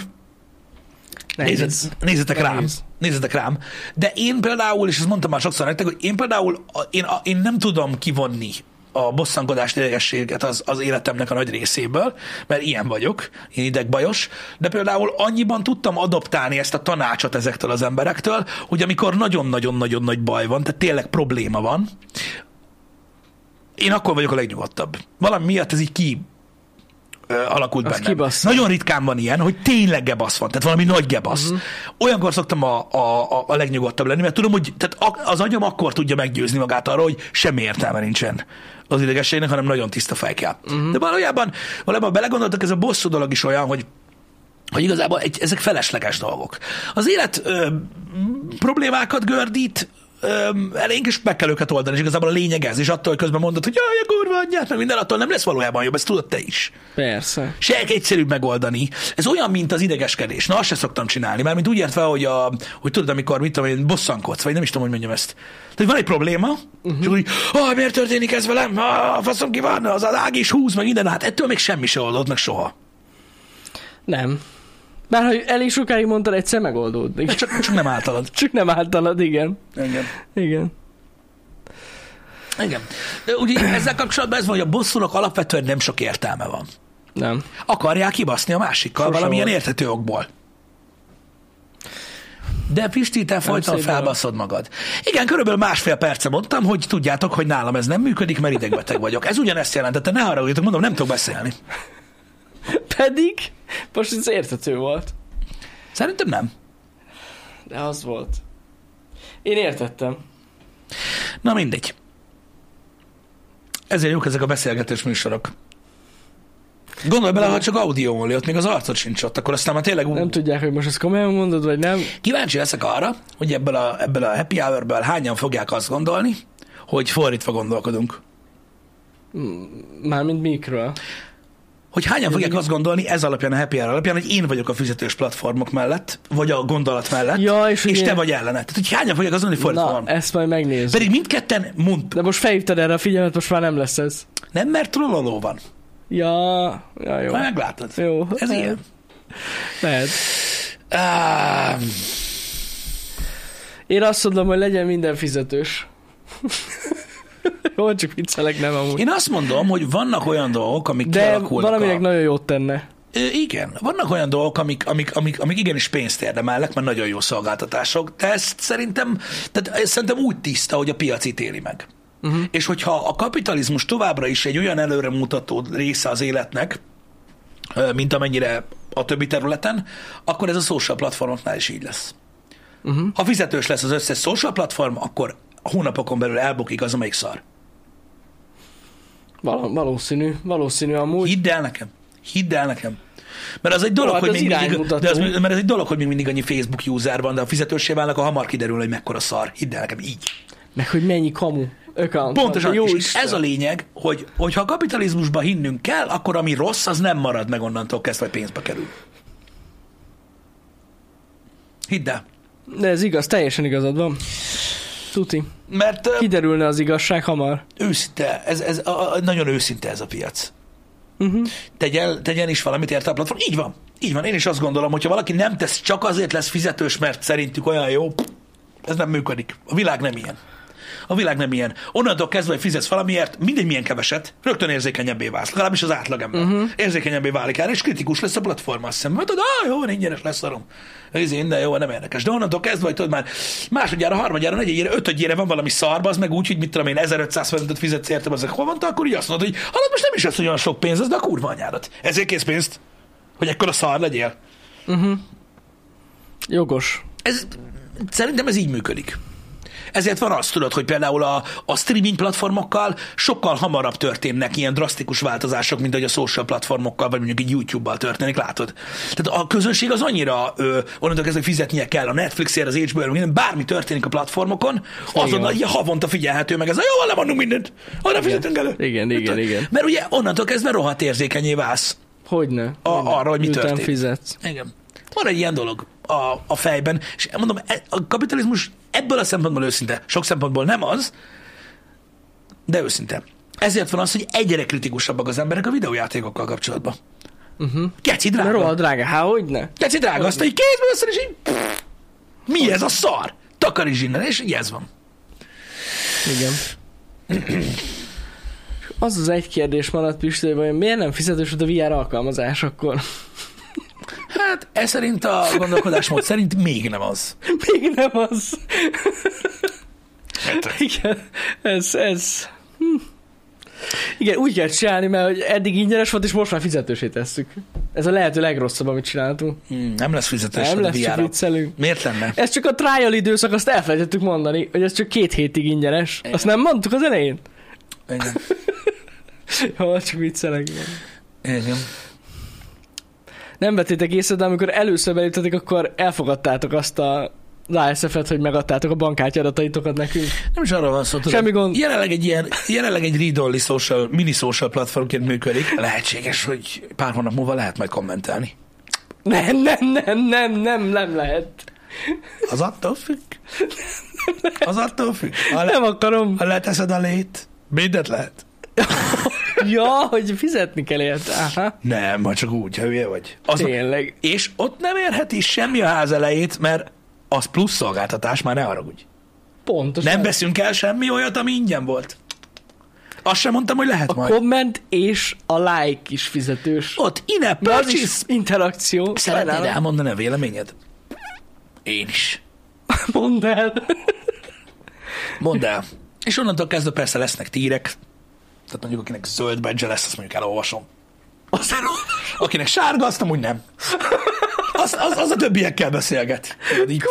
Nézzet, nézzetek Nehéz. rám. Nézzetek rám. De én például, és ezt mondtam már sokszor nektek, hogy én például, én, én nem tudom kivonni a bosszankodást, idegességet az, az életemnek a nagy részéből, mert ilyen vagyok, én idegbajos, de például annyiban tudtam adoptálni ezt a tanácsot ezektől az emberektől, hogy amikor nagyon-nagyon-nagyon nagy baj van, tehát tényleg probléma van, én akkor vagyok a legnyugodtabb. Valami miatt ez így ki alakult Az bennem. kibassza. Nagyon ritkán van ilyen, hogy tényleg gebasz van, tehát valami nagy gebasz. Uh-huh. Olyankor szoktam a, a, a, legnyugodtabb lenni, mert tudom, hogy tehát az agyam akkor tudja meggyőzni magát arról, hogy semmi értelme nincsen az idegességnek, hanem nagyon tiszta fej kell. Uh-huh. De valójában, valójában belegondoltak, ez a bosszú dolog is olyan, hogy hogy igazából egy, ezek felesleges dolgok. Az élet ö, problémákat gördít, ö, elénk, és meg kell őket oldani, és igazából a lényeg ez, és attól, hogy közben mondod, hogy jaj, a kurva anyját, meg minden, attól nem lesz valójában jobb, ezt tudod te is. Persze. Se egyszerűbb megoldani. Ez olyan, mint az idegeskedés. Na, azt se szoktam csinálni, mert mint úgy értve, hogy, a, hogy tudod, amikor mit tudom én, bosszankodsz, vagy nem is tudom, hogy mondjam ezt. Tehát van egy probléma, uh-huh. és akkor így, ah, miért történik ez velem? Ah, faszom ki van, az a ág is húz, meg minden, hát ettől még semmi se oldott meg soha. Nem. Bár ha elég sokáig mondtad, egyszer megoldódik. Csak, csak nem általad. Csak nem általad, igen. Igen. Igen. Igen. Ugye ezzel kapcsolatban ez van, hogy a bosszúnak alapvetően nem sok értelme van. Nem. Akarják kibaszni a másikkal Sose valamilyen volt. érthető okból. De Pisti, te folyton felbaszod magad. Igen, körülbelül másfél perce mondtam, hogy tudjátok, hogy nálam ez nem működik, mert idegbeteg vagyok. Ez ugyanezt jelentette, ne haragudjatok, mondom, nem tudok beszélni. Pedig most ez értető volt. Szerintem nem. De az volt. Én értettem. Na mindegy. Ezért jók ezek a beszélgetős műsorok. Gondolj bele, ha csak audio only, ott még az arcod sincs ott, akkor aztán már tényleg Nem tudják, hogy most ezt komolyan mondod, vagy nem. Kíváncsi leszek arra, hogy ebből a, ebből a happy hour hányan fogják azt gondolni, hogy fordítva gondolkodunk. Mármint mikről. Hogy hányan fogják azt gondolni ez alapján, a happy hour alapján, hogy én vagyok a fizetős platformok mellett, vagy a gondolat mellett, Ja, és és ugye- te vagy ellene. Tehát, hogy hányan fogják azt gondolni, hogy fordítva Na, van. ezt majd megnézzük. Pedig mindketten mond, De most felhívtad erre a figyelmet, most már nem lesz ez. nem, mert trolloló van. Ja, ja jó. Majd meglátod. Jó. Ez ilyen. Lehet. Ah, Én azt mondom, hogy legyen minden fizetős. Jó, csak viccelek, nem amúgy. én azt mondom, hogy vannak olyan dolgok, amik De kialakulnak valaminek a... nagyon jót tenne. Ö, Igen, vannak olyan dolgok, amik, amik, amik, amik igenis pénzt érdemelnek, mert nagyon jó szolgáltatások, de ezt szerintem, tehát ez szerintem úgy tiszta, hogy a piac ítéli meg. Uh-huh. És hogyha a kapitalizmus továbbra is egy olyan előremutató része az életnek, mint amennyire a többi területen, akkor ez a social platformoknál is így lesz. Uh-huh. Ha fizetős lesz az összes social platform, akkor hónapokon belül elbukik az, amelyik szar. Val- valószínű, valószínű amúgy. Hidd el nekem. Hidd el nekem. Mert az egy dolog, Hát hogy még mindig, de az, mert ez egy dolog, hogy még mindig annyi Facebook user van, de a fizetősé válnak, a hamar kiderül, hogy mekkora szar. Hidd el nekem, így. Meg hogy mennyi kamu account Pontosan. Jó és Isten. ez a lényeg, hogy hogyha a kapitalizmusba hinnünk kell, akkor ami rossz, az nem marad meg onnantól kezdve, hogy pénzbe kerül. Hidd el. De ez igaz, teljesen igazad van. Tuti. Mert Kiderülne az igazság hamar. őszinte, ez, ez a, a, nagyon őszinte ez a piac. Uh-huh. Tegyen, tegyen is valamit érte a platform. Így van. Így van. Én is azt gondolom, hogyha valaki nem tesz, csak azért lesz fizetős, mert szerintük olyan jó, ez nem működik. A világ nem ilyen. A világ nem ilyen. Onnantól kezdve, hogy fizetsz valamiért, mindegy milyen keveset, rögtön érzékenyebbé válsz. Legalábbis az átlagember. Uh-huh. Érzékenyebbé válik el, és kritikus lesz a platformmal szemben. Mert tudod, ah, jó, ingyenes lesz szarom. Ez én, de jó, nem érdekes. De onnantól kezdve, hogy tudod már másodjára, harmadjára, negyedjére, ötödjére van valami szarba, az meg úgy, hogy mit tudom én, 1500 forintot fizetsz értem, azok hol van, akkor így azt mondod, hogy halad most nem is lesz olyan sok pénz, az de a kurva anyádat. Ezért kész pénzt, hogy ekkora szar legyél. Jogos. Ez, szerintem ez így működik. Ezért van az, tudod, hogy például a, a streaming platformokkal sokkal hamarabb történnek ilyen drasztikus változások, mint hogy a social platformokkal, vagy mondjuk egy YouTube-bal történik, látod? Tehát a közönség az annyira ö, onnantól kezdve fizetnie kell a Netflixért, az HBO-ért, minden, bármi történik a platformokon, azonnal ilyen havonta figyelhető meg ez a jó, lemondunk mindent, arra fizetünk elő. Igen, igen, igen. Mert ugye onnantól kezdve rohadt érzékenyé válsz. Hogyne. A- arra, hogy mi Miután történt. fizetsz. Igen. Van egy ilyen dolog a, a fejben, és mondom, e- a kapitalizmus ebből a szempontból őszinte, sok szempontból nem az, de őszinte. Ezért van az, hogy egyre kritikusabbak az emberek a videójátékokkal kapcsolatban. Uh-huh. Keci Mert drága. rohadt drága. Há, hogyne? Keci drága, azt így kézbe veszed, és így... pff, Mi ez a szar? Takaríts innen, és így ez van. Igen. Az az egy kérdés maradt, Pisti, hogy miért nem fizetős a VR alkalmazás akkor? Hát ez szerint a gondolkodásmód szerint még nem az. Még nem az. Igen, ez, ez... Hm. Igen, úgy kell csinálni, mert hogy eddig ingyenes volt, és most már fizetősé tesszük. Ez a lehető legrosszabb, amit csináltunk. Hmm, nem lesz fizetős Nem a lesz, csak VR-ra. viccelünk. Miért lenne? Ez csak a trial időszak, azt elfelejtettük mondani, hogy ez csak két hétig ingyenes. Azt nem mondtuk az elején? Igen. Jó, csak viccelek. Igen. Nem vettétek észre, de amikor először beléptetek, akkor elfogadtátok azt a az ASF-et, hogy megadtátok a bankkártya adataitokat nekünk. Nem is arról van szó, tudom. Semmi gond. Jelenleg egy ilyen, jelenleg egy read-only social, mini social platformként működik. Lehetséges, hogy pár hónap múlva lehet majd kommentelni. Nem, nem, nem, nem, nem, nem lehet. Az attól függ. Az attól függ. Ha, le, Nem akarom. ha leteszed a lét, mindent lehet. Ja, hogy fizetni kell érte. Aha. Nem, ha csak úgy, ha hülye vagy. Az, Tényleg. és ott nem érheti semmi a ház elejét, mert az plusz szolgáltatás, már ne haragudj. Pontosan. Nem veszünk el semmi olyat, ami ingyen volt. Azt sem mondtam, hogy lehet a majd. komment és a like is fizetős. Ott az purchase. interakció. Szeretnéd elmondani a véleményed? Én is. Mondd el. Mondd el. És onnantól kezdve persze lesznek tírek. Tehát mondjuk akinek zöld badge lesz, azt mondjuk elolvasom. Aztán Akinek sárga, azt amúgy nem. Az, az, az a többiekkel beszélget. Így.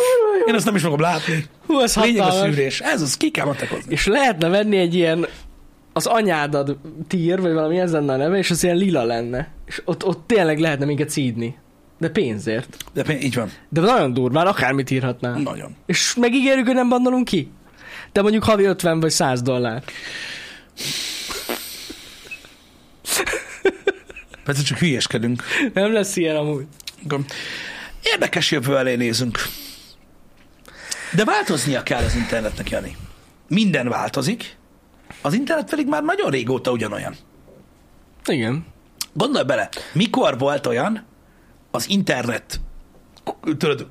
Én azt nem is fogom látni. Hú, ez A lényeg a hatalmas. szűrés. Ez az, ki kell matekozni. És lehetne venni egy ilyen az anyádad tír, vagy valami ez lenne a neve, és az ilyen lila lenne. És ott, ott tényleg lehetne minket szídni. De pénzért. De pé- így van. De nagyon durván, akármit írhatnál. Nagyon. És megígérjük, hogy nem bandolunk ki? De mondjuk havi 50 vagy 100 dollár. Persze csak hülyeskedünk. Nem lesz ilyen amúgy. Érdekes jövő elé nézünk. De változnia kell az internetnek, Jani. Minden változik, az internet pedig már nagyon régóta ugyanolyan. Igen. Gondolj bele, mikor volt olyan az internet, tudod,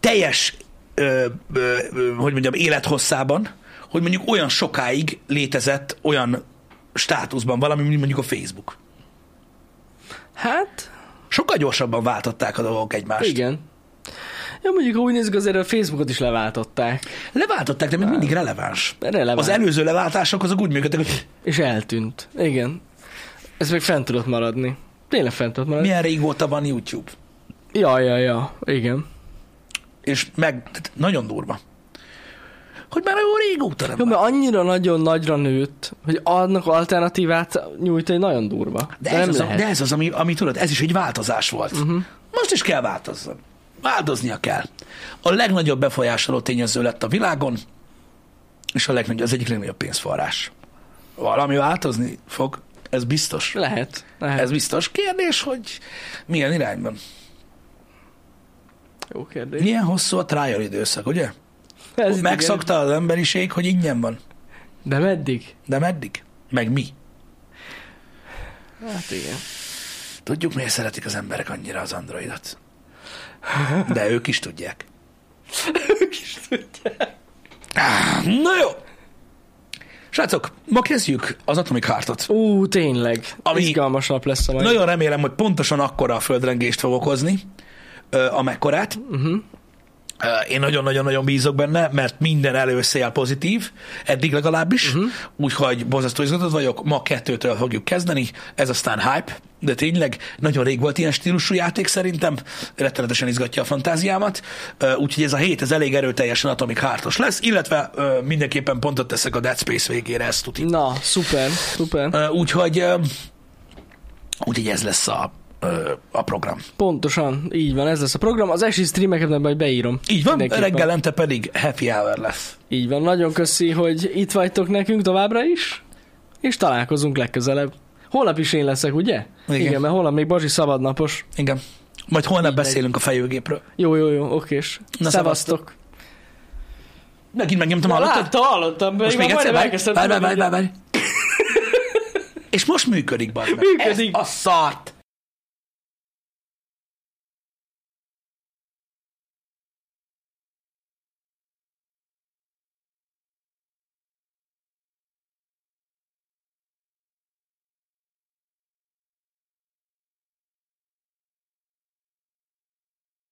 teljes, ö, ö, ö, hogy mondjam, élethosszában, hogy mondjuk olyan sokáig létezett olyan státuszban valami, mint mondjuk a Facebook. Hát, Sokkal gyorsabban váltották a dolgok egymást. igen. Ja, mondjuk, ha úgy nézzük, azért a Facebookot is leváltották. Leváltották, de még mindig releváns. Releváns. Az előző leváltások azok úgy működtek, hogy És eltűnt. Igen. Ez még fent tudott maradni. Tényleg fent tudott maradni. milyen régóta van YouTube. Ja, ja, ja. Igen. És meg, nagyon durva. Hogy már jó régóta nem Jó, mert annyira nagyon nagyra nőtt, hogy annak alternatívát nyújtani nagyon durva. De, De, ez az, a, lehet. de ez az, ami, ami tudod, ez is egy változás volt. Uh-huh. Most is kell változzon. Változnia kell. A legnagyobb befolyásoló tényező lett a világon, és a legnagyobb, az egyik legnagyobb pénzforrás. Valami változni fog, ez biztos. Lehet. lehet. Ez biztos. Kérdés, hogy milyen irányban. Jó kérdés. Milyen hosszú a trial időszak, ugye? Ez igen. Megszokta az emberiség, hogy ingyen van. De meddig? De meddig? Meg mi? Hát igen. Tudjuk, miért szeretik az emberek annyira az androidot. De ők is tudják. Ők is tudják. Ah, Na jó! Srácok, ma kezdjük az Atomic Heartot. Ú, tényleg. Ami-. Izgalmas nap lesz a mai. Nagyon remélem, hogy pontosan akkora a földrengést fog okozni, amekkorát. Uh-huh. Én nagyon-nagyon-nagyon bízok benne, mert minden előszél pozitív, eddig legalábbis, uh-huh. úgyhogy borzasztó izgatott vagyok, ma kettőtől fogjuk kezdeni, ez aztán hype, de tényleg nagyon rég volt ilyen stílusú játék szerintem, rettenetesen izgatja a fantáziámat, úgyhogy ez a hét ez elég erőteljesen Atomic Heartos lesz, illetve mindenképpen pontot teszek a Dead Space végére, ezt tuti. Na, szuper, szuper. Úgyhogy, úgyhogy ez lesz a, a program. Pontosan, így van, ez lesz a program. Az esi streameket majd beírom. Így van, reggelente pedig happy hour lesz. Így van, nagyon köszi, hogy itt vagytok nekünk továbbra is, és találkozunk legközelebb. Holnap is én leszek, ugye? Igen. Igen mert holnap még Bazsi szabadnapos. Igen. Majd holnap megy. beszélünk a fejőgépről. Jó, jó, jó, okés. Na, Szevasztok. Megint megnyomtam, hallottad? láttam, hallottam. Most még egyszer, várj, várj, várj, várj, várj. És most működik, bazd meg. Működik. Ez a szart.